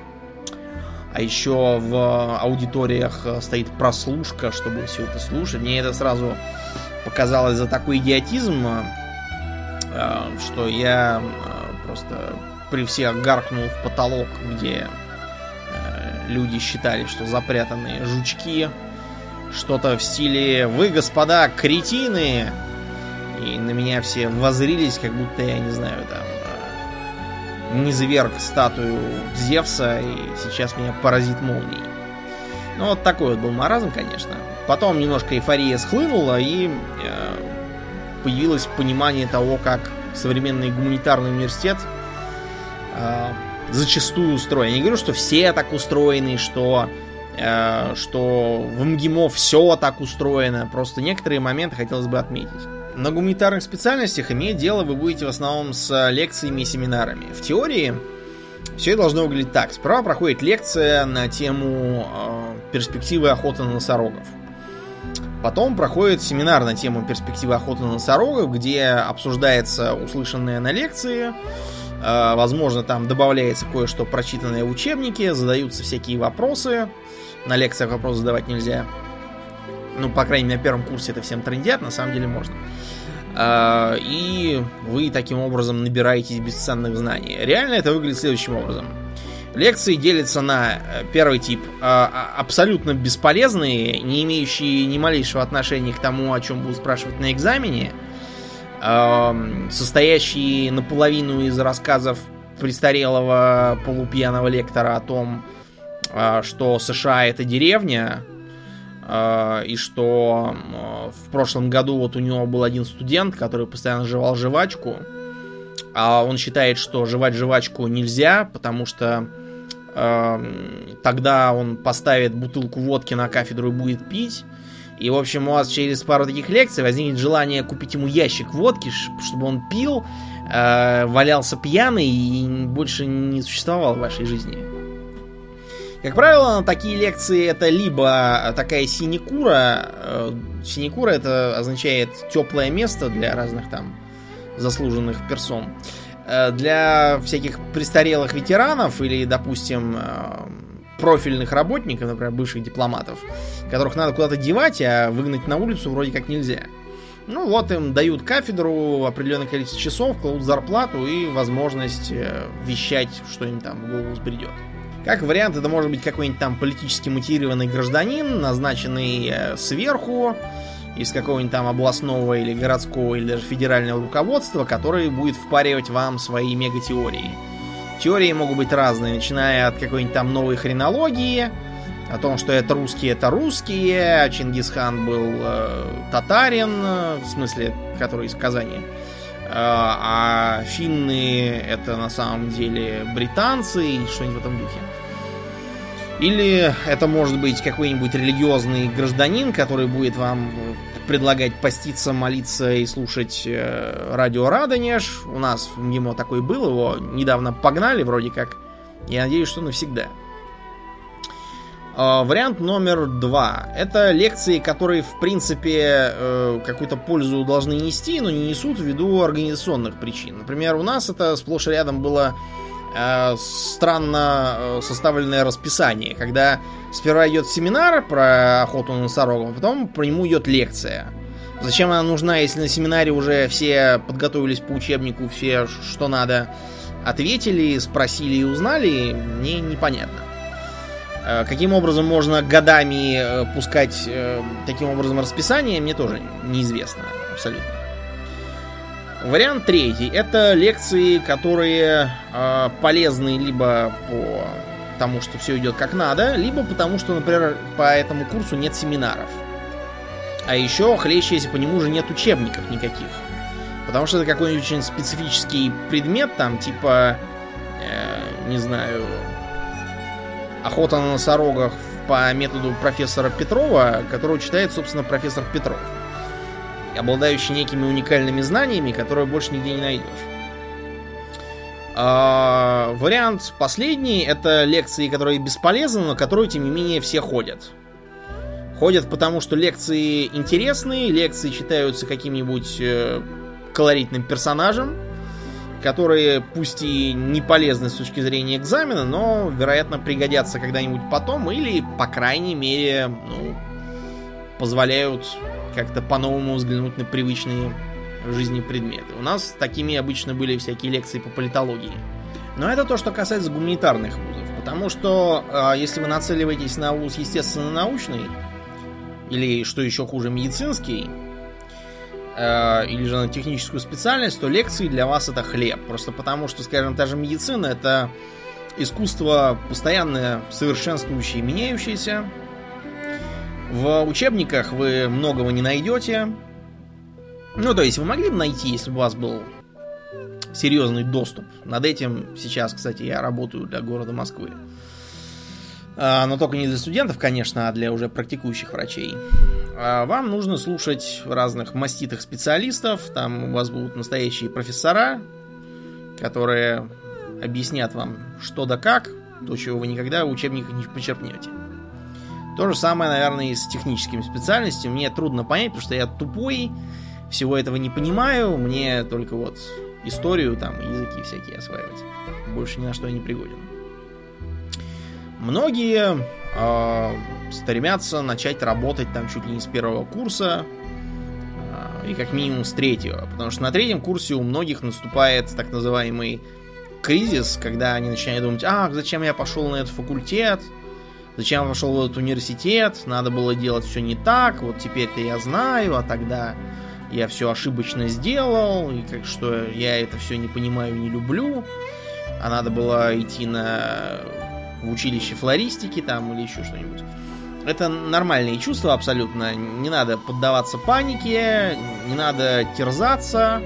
а еще в аудиториях стоит прослушка, чтобы все это слушать. Мне это сразу показалось за такой идиотизм, э, что я э, просто при всех гаркнул в потолок, где э, люди считали, что запрятанные жучки что-то в стиле «Вы, господа, кретины!» И на меня все возрились, как будто я, не знаю, там э, не зверг статую Зевса, и сейчас меня поразит молнией. Ну, вот такой вот был маразм, конечно. Потом немножко эйфория схлынула, и э, появилось понимание того, как современный гуманитарный университет э, зачастую устроен. Я не говорю, что все так устроены, что Э, что в МГИМО все так устроено. Просто некоторые моменты хотелось бы отметить. На гуманитарных специальностях иметь дело вы будете в основном с лекциями и семинарами. В теории все должно выглядеть так. Справа проходит лекция на тему э, перспективы охоты на носорогов. Потом проходит семинар на тему перспективы охоты на носорогов, где обсуждается услышанное на лекции, э, возможно, там добавляется кое-что прочитанное в учебнике, задаются всякие вопросы, на лекциях вопрос задавать нельзя. Ну, по крайней мере, на первом курсе это всем трендят, на самом деле можно. А, и вы таким образом набираетесь бесценных знаний. Реально это выглядит следующим образом. Лекции делятся на э, первый тип а, а, абсолютно бесполезные, не имеющие ни малейшего отношения к тому, о чем будут спрашивать на экзамене, состоящие наполовину из рассказов престарелого полупьяного лектора о том, что США это деревня, и что в прошлом году вот у него был один студент, который постоянно жевал жвачку, а он считает, что жевать жвачку нельзя, потому что тогда он поставит бутылку водки на кафедру и будет пить. И, в общем, у вас через пару таких лекций возникнет желание купить ему ящик водки, чтобы он пил, э, валялся пьяный и больше не существовал в вашей жизни. Как правило, на такие лекции это либо такая синекура. Э, синекура это означает теплое место для разных там заслуженных персон. Э, для всяких престарелых ветеранов или, допустим, э, профильных работников, например, бывших дипломатов, которых надо куда-то девать, а выгнать на улицу вроде как нельзя. Ну вот им дают кафедру, определенное количество часов, кладут зарплату и возможность вещать, что им там в голову сбредет. Как вариант, это может быть какой-нибудь там политически мотивированный гражданин, назначенный э, сверху, из какого-нибудь там областного или городского или даже федерального руководства, который будет впаривать вам свои мегатеории. Теории могут быть разные, начиная от какой-нибудь там новой хренологии, о том, что это русские, это русские, а Чингисхан был э, татарин, э, в смысле, который из Казани. Э, а финны это на самом деле британцы и что-нибудь в этом духе. Или это может быть какой-нибудь религиозный гражданин, который будет вам предлагать поститься, молиться и слушать э, радио Радонеж. У нас в МГИМО такой был, его недавно погнали вроде как. Я надеюсь, что навсегда. Э, вариант номер два. Это лекции, которые, в принципе, э, какую-то пользу должны нести, но не несут ввиду организационных причин. Например, у нас это сплошь и рядом было э, странно э, составленное расписание, когда сперва идет семинар про охоту на носорогов, а потом про нему идет лекция. Зачем она нужна, если на семинаре уже все подготовились по учебнику, все что надо ответили, спросили и узнали, мне непонятно. Э, каким образом можно годами э, пускать таким образом расписание, мне тоже неизвестно абсолютно. Вариант третий. Это лекции, которые э, полезны либо по тому, что все идет как надо, либо потому, что, например, по этому курсу нет семинаров. А еще хлеще, если по нему уже нет учебников никаких. Потому что это какой-нибудь очень специфический предмет, там, типа, э, не знаю, охота на носорогах по методу профессора Петрова, которого читает, собственно, профессор Петров обладающий некими уникальными знаниями, которые больше нигде не найдешь. А, вариант последний это лекции, которые бесполезны, но которые, тем не менее, все ходят. Ходят потому, что лекции интересные, лекции читаются каким-нибудь э, колоритным персонажем, которые пусть и не полезны с точки зрения экзамена, но, вероятно, пригодятся когда-нибудь потом или, по крайней мере, ну, позволяют как-то по-новому взглянуть на привычные жизни предметы. У нас такими обычно были всякие лекции по политологии. Но это то, что касается гуманитарных вузов. Потому что э, если вы нацеливаетесь на вуз естественно-научный, или, что еще хуже, медицинский, э, или же на техническую специальность, то лекции для вас это хлеб. Просто потому что, скажем, та же медицина это искусство постоянно совершенствующее и меняющееся, в учебниках вы многого не найдете. Ну, то есть вы могли бы найти, если бы у вас был серьезный доступ. Над этим сейчас, кстати, я работаю для города Москвы. А, но только не для студентов, конечно, а для уже практикующих врачей. А вам нужно слушать разных маститых специалистов. Там у вас будут настоящие профессора, которые объяснят вам, что да как, то, чего вы никогда в учебниках не почерпнете. То же самое, наверное, и с техническими специальностями. Мне трудно понять, потому что я тупой, всего этого не понимаю. Мне только вот историю, там, языки всякие осваивать. Больше ни на что я не пригоден. Многие э, стремятся начать работать там чуть ли не с первого курса э, и как минимум с третьего, потому что на третьем курсе у многих наступает так называемый кризис, когда они начинают думать, а, зачем я пошел на этот факультет, Зачем я пошел в этот университет? Надо было делать все не так. Вот теперь-то я знаю, а тогда я все ошибочно сделал. И как что я это все не понимаю, не люблю. А надо было идти на в училище флористики там или еще что-нибудь. Это нормальные чувства абсолютно. Не надо поддаваться панике, не надо терзаться.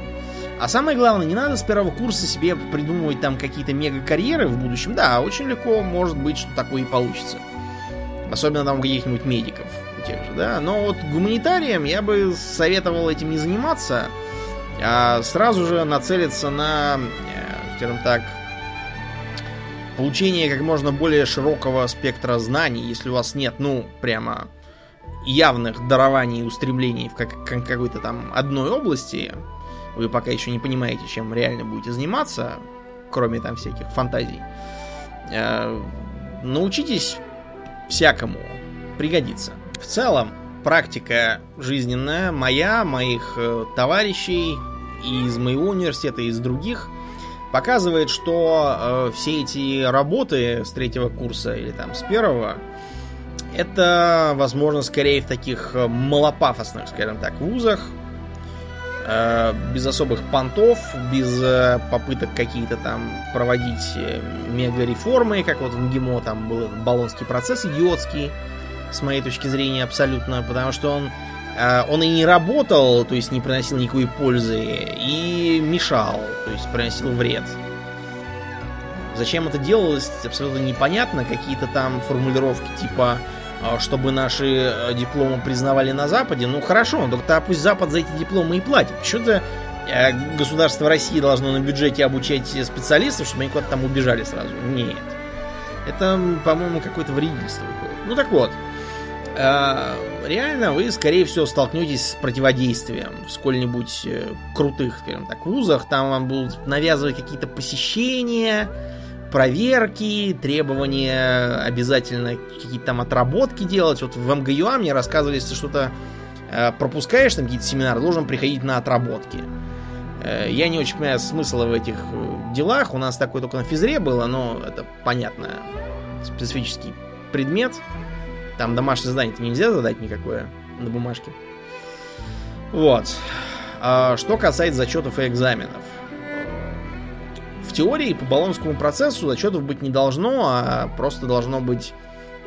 А самое главное, не надо с первого курса себе придумывать там какие-то мега-карьеры в будущем. Да, очень легко может быть, что такое и получится. Особенно там у каких-нибудь медиков у тех же, да. Но вот гуманитарием я бы советовал этим не заниматься, а сразу же нацелиться на, э, скажем так, получение как можно более широкого спектра знаний, если у вас нет, ну, прямо явных дарований и устремлений в как, какой-то там одной области, вы пока еще не понимаете, чем реально будете заниматься, кроме там всяких фантазий, э, научитесь всякому, пригодится. В целом, практика жизненная моя, моих э, товарищей и из моего университета, и из других показывает, что э, все эти работы с третьего курса или там с первого это, возможно, скорее в таких э, малопафосных, скажем так, вузах, э, без особых понтов, без э, попыток какие-то там проводить мега-реформы, как вот в МГИМО там был баллонский процесс идиотский, с моей точки зрения, абсолютно, потому что он, он и не работал, то есть не приносил никакой пользы, и мешал, то есть приносил вред. Зачем это делалось, абсолютно непонятно. Какие-то там формулировки типа а, чтобы наши э, дипломы признавали на Западе, ну хорошо, но тогда пусть Запад за эти дипломы и платит. Почему-то э, государство России должно на бюджете обучать специалистов, чтобы они куда-то там убежали сразу. Нет. Это, по-моему, какое-то вредительство выходит. Ну так вот, реально вы, скорее всего, столкнетесь с противодействием в сколь-нибудь крутых, скажем так, вузах. Там вам будут навязывать какие-то посещения, проверки, требования обязательно какие-то там отработки делать. Вот в МГЮА мне рассказывали, если что-то э, пропускаешь, там какие-то семинары, должен приходить на отработки. Э, я не очень понимаю смысла в этих э, делах. У нас такое только на физре было, но это понятно. Специфический предмет. Там домашнее задание нельзя задать никакое на бумажке. Вот. А что касается зачетов и экзаменов в теории по баллонскому процессу зачетов быть не должно, а просто должно быть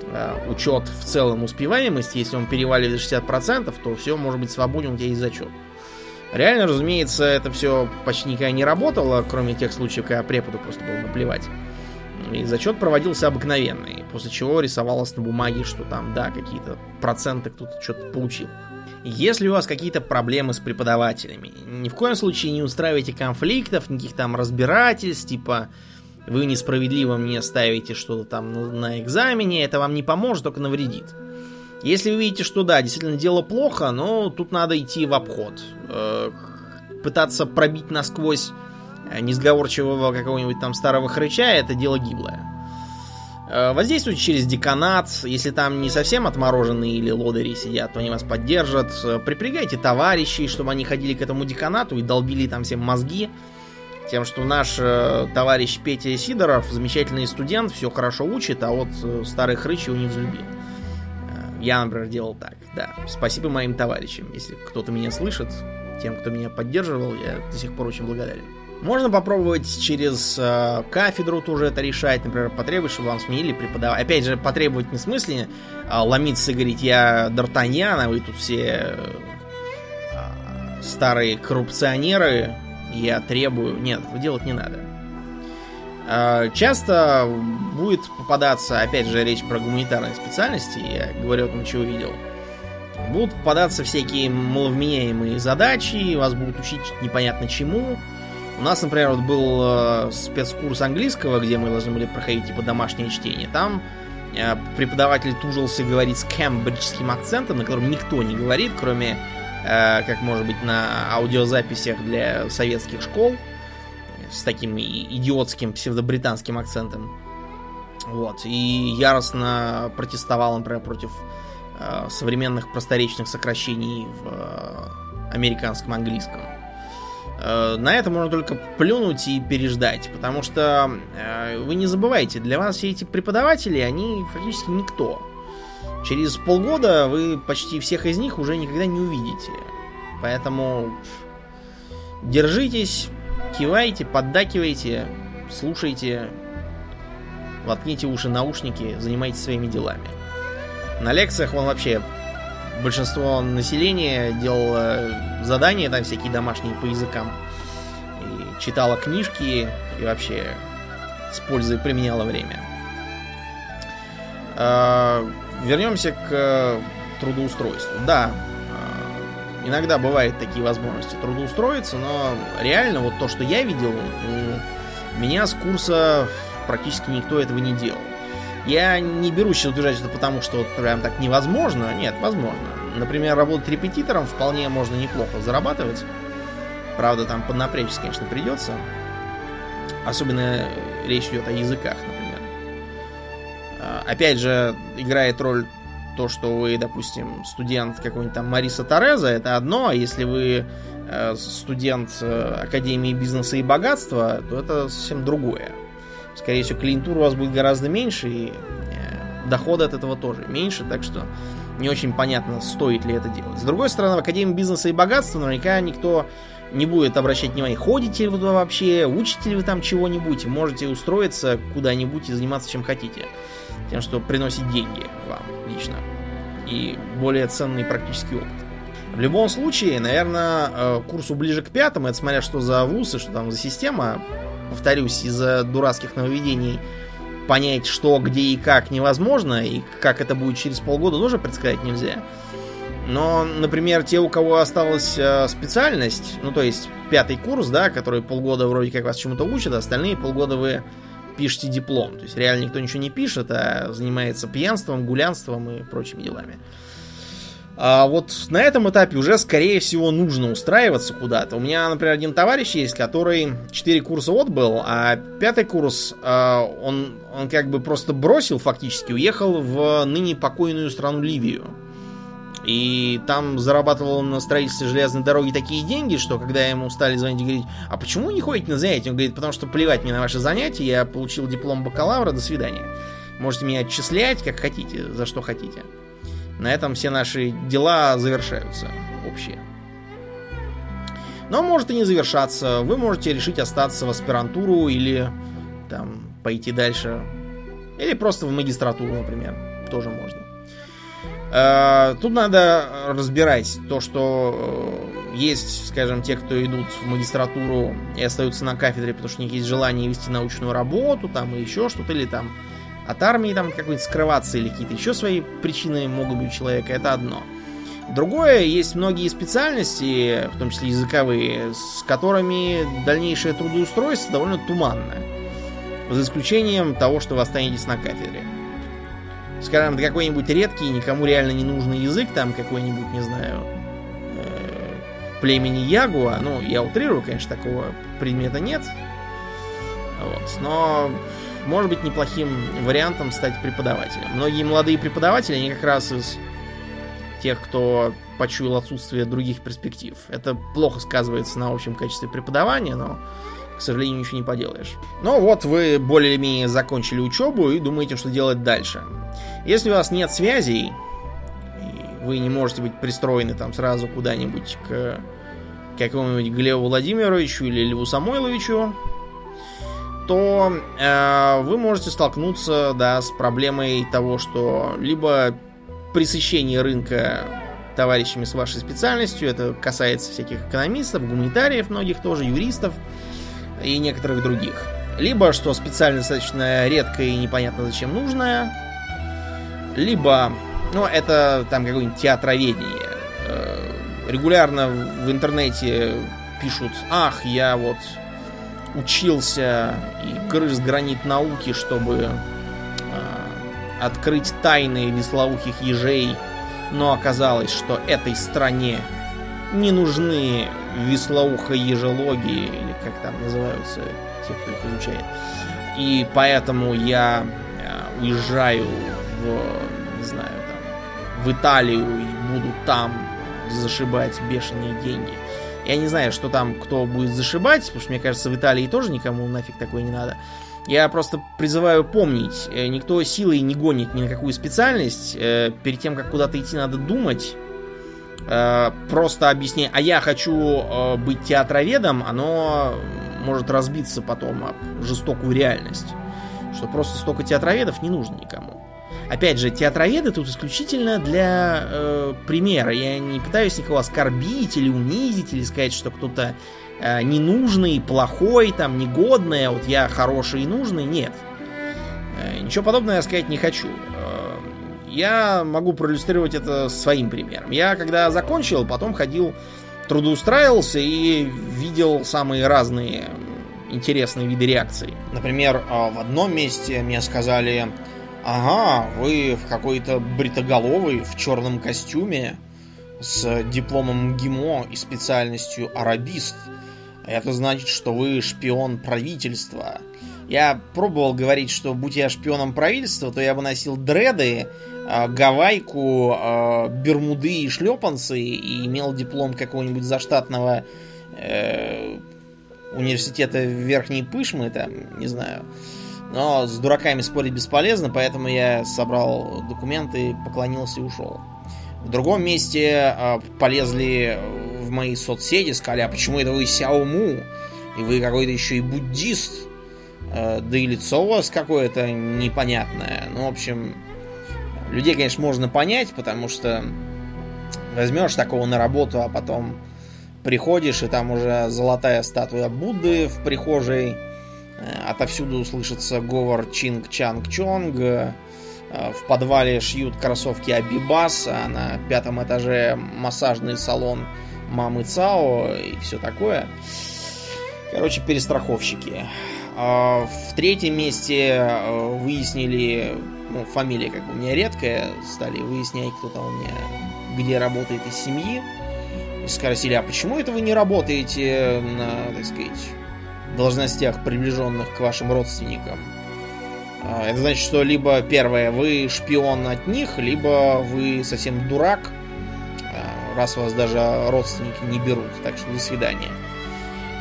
э, учет в целом успеваемости. Если он переваливает 60%, то все может быть свободен, у тебя есть зачет. Реально, разумеется, это все почти никогда не работало, кроме тех случаев, когда преподу просто было наплевать. И зачет проводился обыкновенный, после чего рисовалось на бумаге, что там, да, какие-то проценты кто-то что-то получил. Если у вас какие-то проблемы с преподавателями, ни в коем случае не устраивайте конфликтов, никаких там разбирательств, типа вы несправедливо мне ставите что-то там на, на экзамене, это вам не поможет, только навредит. Если вы видите, что да, действительно дело плохо, но тут надо идти в обход. Э, пытаться пробить насквозь несговорчивого какого-нибудь там старого хрыча, это дело гиблое. Э, воздействуйте через деканат. Если там не совсем отмороженные или лодыри сидят, то они вас поддержат. Э, припрягайте товарищей, чтобы они ходили к этому деканату и долбили там всем мозги. Тем, что наш э, товарищ Петя Сидоров, замечательный студент, все хорошо учит, а вот э, старый хрыч его не взлюбил. Э, я, например, делал так, да. Спасибо моим товарищам. Если кто-то меня слышит, тем, кто меня поддерживал, я до сих пор очень благодарен. Можно попробовать через э, кафедру тоже это решать. Например, потребовать, чтобы вам сменили преподавателя. Опять же, потребовать не в смысле э, ломиться и говорить, я Д'Артаньян, а вы тут все э, старые коррупционеры, я требую. Нет, делать не надо. Э, часто будет попадаться, опять же, речь про гуманитарные специальности, я говорю о том, чего видел. Будут попадаться всякие маловменяемые задачи, вас будут учить непонятно чему, у нас, например, вот был э, спецкурс английского, где мы должны были проходить типа домашнее чтение. Там э, преподаватель тужился говорить с кембриджским акцентом, на котором никто не говорит, кроме, э, как может быть, на аудиозаписях для советских школ с таким идиотским псевдобританским акцентом. Вот. И яростно протестовал, например, против современных просторечных сокращений в американском английском. Э, на это можно только плюнуть и переждать, потому что э, вы не забывайте, для вас все эти преподаватели, они фактически никто. Через полгода вы почти всех из них уже никогда не увидите. Поэтому держитесь, кивайте, поддакивайте, слушайте, воткните уши наушники, занимайтесь своими делами. На лекциях он вообще большинство населения делало задания там всякие домашние по языкам. И читала книжки и вообще с пользой применяла время. А, вернемся к трудоустройству. Да, а, иногда бывают такие возможности трудоустроиться, но реально вот то, что я видел, меня с курса практически никто этого не делал. Я не берусь утверждать это потому, что вот прям так невозможно. Нет, возможно. Например, работать репетитором вполне можно неплохо зарабатывать. Правда, там поднапрячься, конечно, придется. Особенно речь идет о языках, например. А, опять же, играет роль то, что вы, допустим, студент какой-нибудь там Мариса Тореза, это одно, а если вы э, студент э, Академии бизнеса и богатства, то это совсем другое. Скорее всего, клиентура у вас будет гораздо меньше, и э, доходы от этого тоже меньше, так что не очень понятно, стоит ли это делать. С другой стороны, в Академии бизнеса и богатства наверняка никто не будет обращать внимание, ходите ли вы туда вообще, учите ли вы там чего-нибудь, можете устроиться куда-нибудь и заниматься чем хотите. Тем, что приносит деньги вам лично. И более ценный практический опыт. В любом случае, наверное, э, курсу ближе к пятому, это смотря что за вуз и что там за система, повторюсь, из-за дурацких нововведений понять, что, где и как невозможно, и как это будет через полгода тоже предсказать нельзя. Но, например, те, у кого осталась э, специальность, ну, то есть пятый курс, да, который полгода вроде как вас чему-то учат, а остальные полгода вы пишете диплом. То есть реально никто ничего не пишет, а занимается пьянством, гулянством и прочими делами. А вот на этом этапе уже, скорее всего, нужно устраиваться куда-то. У меня, например, один товарищ есть, который 4 курса отбыл, а пятый курс а, он, он как бы просто бросил фактически, уехал в ныне покойную страну Ливию. И там зарабатывал на строительстве железной дороги такие деньги, что когда ему стали звонить и говорить, а почему не ходите на занятия? Он говорит, потому что плевать мне на ваши занятия, я получил диплом бакалавра, до свидания. Можете меня отчислять, как хотите, за что хотите. На этом все наши дела завершаются общие. Но может и не завершаться. Вы можете решить остаться в аспирантуру или там пойти дальше. Или просто в магистратуру, например. Тоже можно. Э, тут надо разбирать то, что э, есть, скажем, те, кто идут в магистратуру и остаются на кафедре, потому что у них есть желание вести научную работу, там, и еще что-то, или там от армии там какой-то скрываться, или какие-то еще свои причины могут быть у человека, это одно. Другое, есть многие специальности, в том числе языковые, с которыми дальнейшее трудоустройство довольно туманное. За исключением того, что вы останетесь на кафедре скажем, какой-нибудь редкий, никому реально не нужный язык, там какой-нибудь, не знаю, э, племени Ягуа, ну, я утрирую, конечно, такого предмета нет, вот, но может быть неплохим вариантом стать преподавателем. Многие молодые преподаватели, они как раз из тех, кто почуял отсутствие других перспектив. Это плохо сказывается на общем качестве преподавания, но к сожалению, ничего не поделаешь. Но вот вы более-менее закончили учебу и думаете, что делать дальше. Если у вас нет связей, вы не можете быть пристроены там сразу куда-нибудь к какому-нибудь Глебу Владимировичу или Льву Самойловичу, то э, вы можете столкнуться да, с проблемой того, что либо пресыщение рынка товарищами с вашей специальностью, это касается всяких экономистов, гуманитариев многих тоже, юристов, и некоторых других. Либо, что специально достаточно редкое и непонятно зачем нужное, либо, ну, это там какое-нибудь театроведение. Э, регулярно в интернете пишут, ах, я вот учился и грыз гранит науки, чтобы э, открыть тайны веслоухих ежей, но оказалось, что этой стране не нужны веслоухо-ежелогии, или как там называются те, кто их изучает. И поэтому я э, уезжаю в, не знаю, там, в Италию и буду там зашибать бешеные деньги. Я не знаю, что там кто будет зашибать, потому что, мне кажется, в Италии тоже никому нафиг такое не надо. Я просто призываю помнить, э, никто силой не гонит ни на какую специальность. Э, перед тем, как куда-то идти, надо думать Э, просто объяснение, а я хочу быть театроведом, оно может разбиться потом об жестокую реальность. Что просто столько театроведов не нужно никому. Опять же, театроведы тут исключительно для э, примера. Я не пытаюсь никого оскорбить или унизить, или сказать, что кто-то э, ненужный, плохой, там, негодный, а вот я хороший и нужный. Нет. Э, ничего подобного я сказать не хочу. Я могу проиллюстрировать это своим примером. Я когда закончил, потом ходил, трудоустраивался и видел самые разные интересные виды реакций. Например, а, в одном месте мне сказали, ага, вы в какой-то бритоголовый в черном костюме, с дипломом ГИМО и специальностью арабист. Это значит, что вы шпион правительства. Я пробовал говорить, что будь я шпионом правительства, то я бы носил дреды, а, гавайку, а, бермуды и шлепанцы и имел диплом какого-нибудь заштатного э, университета Верхней Пышмы, там, не знаю. Но с дураками спорить бесполезно, поэтому я собрал документы, поклонился и ушел. В другом месте э, полезли в мои соцсети, сказали, а почему это вы Сяому? И вы какой-то еще и буддист. Э, да и лицо у вас какое-то непонятное. Ну, в общем, людей, конечно, можно понять, потому что возьмешь такого на работу, а потом приходишь, и там уже золотая статуя Будды в прихожей. Э, отовсюду слышится говор Чинг-Чанг-Чонг. Э, в подвале шьют кроссовки Абибас, а на пятом этаже массажный салон Мамы Цао и все такое. Короче, перестраховщики. А в третьем месте э, выяснили, ну, фамилия как бы у меня редкая, стали выяснять, кто там у меня где работает из семьи. И спросили, а почему это вы не работаете на, так сказать, должностях, приближенных к вашим родственникам? А, это значит, что либо первое, вы шпион от них, либо вы совсем дурак, а, раз вас даже родственники не берут. Так что до свидания.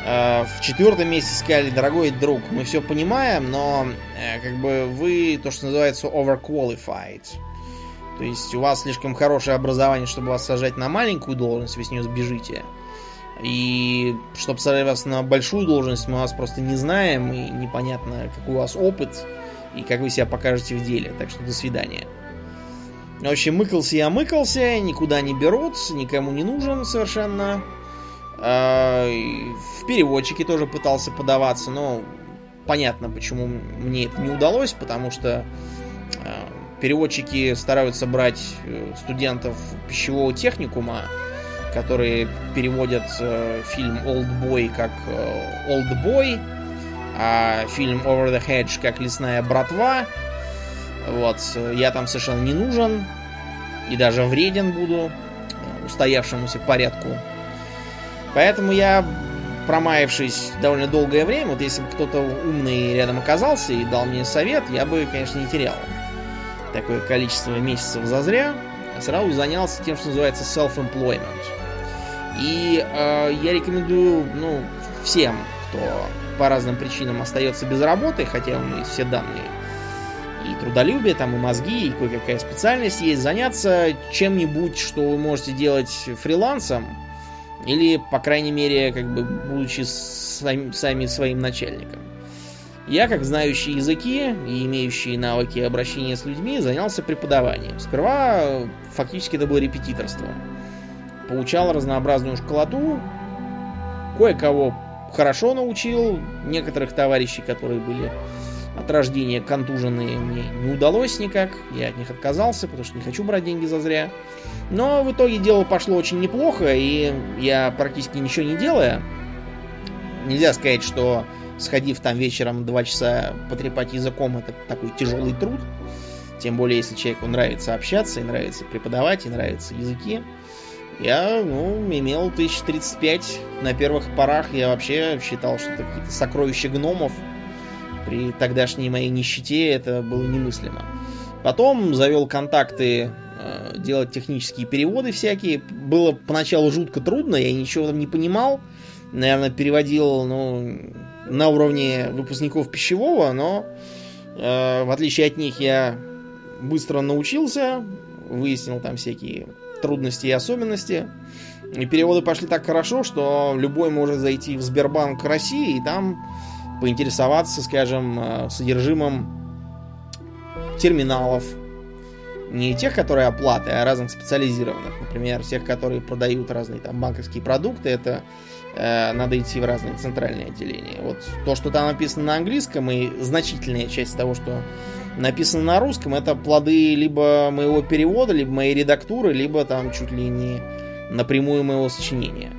А, в четвертом месяце сказали, дорогой друг, мы все понимаем, но э, как бы вы то, что называется overqualified. То есть у вас слишком хорошее образование, чтобы вас сажать на маленькую должность, вы с нее сбежите. И чтобы сажать вас на большую должность, мы вас просто не знаем, и непонятно, какой у вас опыт и как вы себя покажете в деле. Так что до свидания. В общем, мыкался я мыкался, никуда не берут, никому не нужен совершенно. А, в переводчике тоже пытался подаваться, но понятно, почему мне это не удалось, потому что а, переводчики стараются брать э, студентов пищевого техникума, которые переводят э, фильм Old как э, Old Boy, а фильм Over the Hedge как Лесная братва. Вот, я там совершенно не нужен и даже вреден буду э, устоявшемуся порядку. Поэтому я, промаявшись довольно долгое время, вот если бы кто-то умный рядом оказался и дал мне совет, я бы, конечно, не терял такое количество месяцев зазря. Сразу занялся тем, что называется self-employment. И э, я рекомендую, ну, всем, кто по разным причинам остается без работы, хотя у есть все данные, и трудолюбие, там и мозги, и кое-какая специальность есть, заняться чем-нибудь, что вы можете делать фрилансом, или, по крайней мере, как бы будучи сами, сами своим начальником. Я, как знающий языки и имеющий навыки обращения с людьми, занялся преподаванием. Сперва фактически это было репетиторство. Получал разнообразную школоту, кое-кого хорошо научил. Некоторых товарищей, которые были от рождения контуженные, мне не удалось никак. Я от них отказался, потому что не хочу брать деньги за зря. Но в итоге дело пошло очень неплохо, и я практически ничего не делая, нельзя сказать, что сходив там вечером два часа потрепать языком, это такой тяжелый труд. Тем более, если человеку нравится общаться, и нравится преподавать, и нравятся языки. Я, ну, имел 1035. На первых порах я вообще считал, что это какие-то сокровища гномов. При тогдашней моей нищете это было немыслимо. Потом завел контакты э, делать технические переводы всякие. Было поначалу жутко трудно, я ничего там не понимал. Наверное, переводил, ну, на уровне выпускников пищевого, но э, в отличие от них я быстро научился, выяснил там всякие трудности и особенности. И переводы пошли так хорошо, что любой может зайти в Сбербанк России и там поинтересоваться, скажем, э, содержимым терминалов. Не тех, которые оплаты, а разных специализированных. Например, тех, которые продают разные там банковские продукты. Это э, надо идти в разные центральные отделения. Вот то, что там написано на английском, и значительная часть того, что написано на русском, это плоды либо моего перевода, либо моей редактуры, либо там чуть ли не напрямую моего сочинения.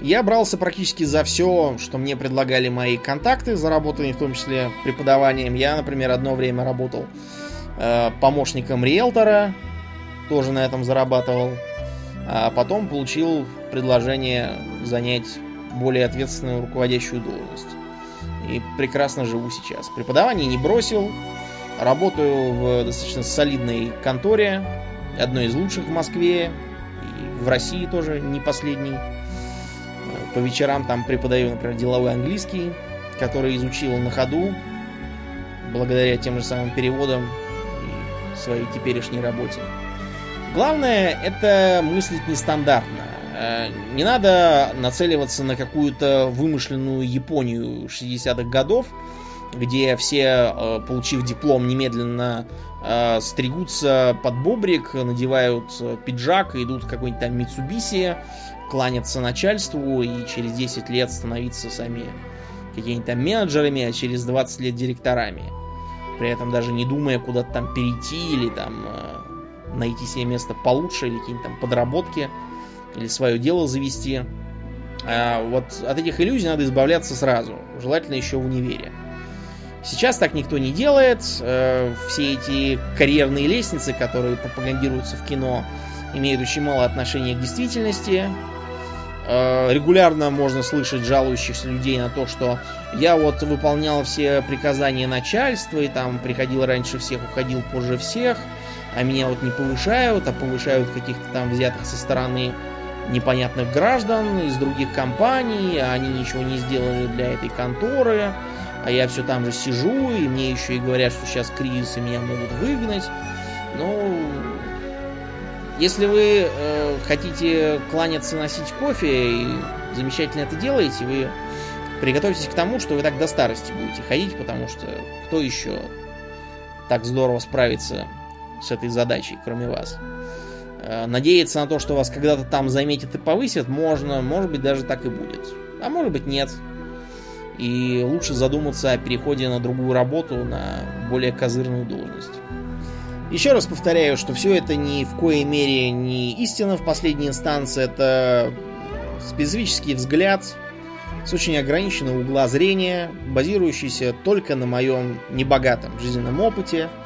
Я брался практически за все, что мне предлагали мои контакты, заработанные в том числе преподаванием. Я, например, одно время работал э, помощником риэлтора, тоже на этом зарабатывал. а потом получил предложение занять более ответственную руководящую должность. И прекрасно живу сейчас. Преподавание не бросил, работаю в достаточно солидной конторе, одной из лучших в Москве, и в России тоже не последний. По вечерам там преподаю, например, деловой английский, который изучил на ходу, благодаря тем же самым переводам и своей теперешней работе. Главное это мыслить нестандартно. Э, не надо нацеливаться на какую-то вымышленную Японию 60-х годов, где все, э, получив диплом, немедленно э, стригутся под бобрик, надевают пиджак и идут в какой-нибудь там Митсубиси, кланяться начальству и через 10 лет становиться сами какими-то менеджерами, а через 20 лет директорами. При этом даже не думая куда-то там перейти или там найти себе место получше или какие-нибудь там подработки или свое дело завести. А вот от этих иллюзий надо избавляться сразу, желательно еще в универе. Сейчас так никто не делает. Э, все эти карьерные лестницы, которые пропагандируются в кино, имеют очень мало отношения к действительности. Э, регулярно можно слышать жалующихся людей на то, что я вот выполнял все приказания начальства и там приходил раньше всех, уходил позже всех а меня вот не повышают, а повышают каких-то там взятых со стороны непонятных граждан из других компаний, а они ничего не сделали для этой конторы, а я все там же сижу, и мне еще и говорят, что сейчас кризис, и меня могут выгнать. Ну, если вы э, хотите кланяться, носить кофе, и замечательно это делаете, вы приготовьтесь к тому, что вы так до старости будете ходить, потому что кто еще так здорово справится с этой задачей, кроме вас. Э, надеяться на то, что вас когда-то там заметят и повысят, можно, может быть, даже так и будет. А может быть, нет. И лучше задуматься о переходе на другую работу, на более козырную должность. Еще раз повторяю, что все это ни в коей мере не истина в последней инстанции, это специфический взгляд с очень ограниченного угла зрения, базирующийся только на моем небогатом жизненном опыте –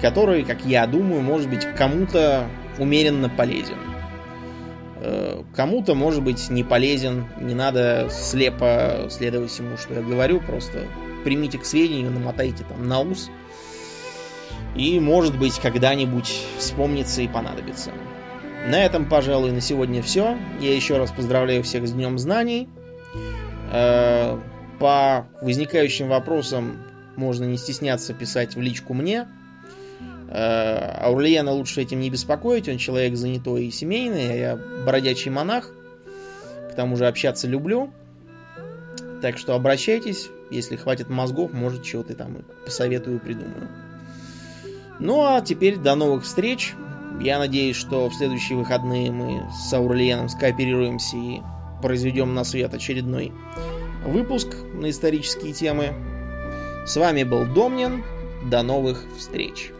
который, как я думаю, может быть кому-то умеренно полезен. Кому-то, может быть, не полезен. Не надо слепо следовать всему, что я говорю. Просто примите к сведению, намотайте там на ус. И, может быть, когда-нибудь вспомнится и понадобится. На этом, пожалуй, на сегодня все. Я еще раз поздравляю всех с Днем Знаний. Э, по возникающим вопросам можно не стесняться писать в личку мне. Э, Аурлиена лучше этим не беспокоить, он человек занятой и семейный, а я бродячий монах. К тому же общаться люблю. Так что обращайтесь, если хватит мозгов, может, чего-то там посоветую, придумаю. Ну а теперь до новых встреч. Я надеюсь, что в следующие выходные мы с Аурлиеном скооперируемся и произведем на свет очередной выпуск на исторические темы. С вами был Домнин. До новых встреч!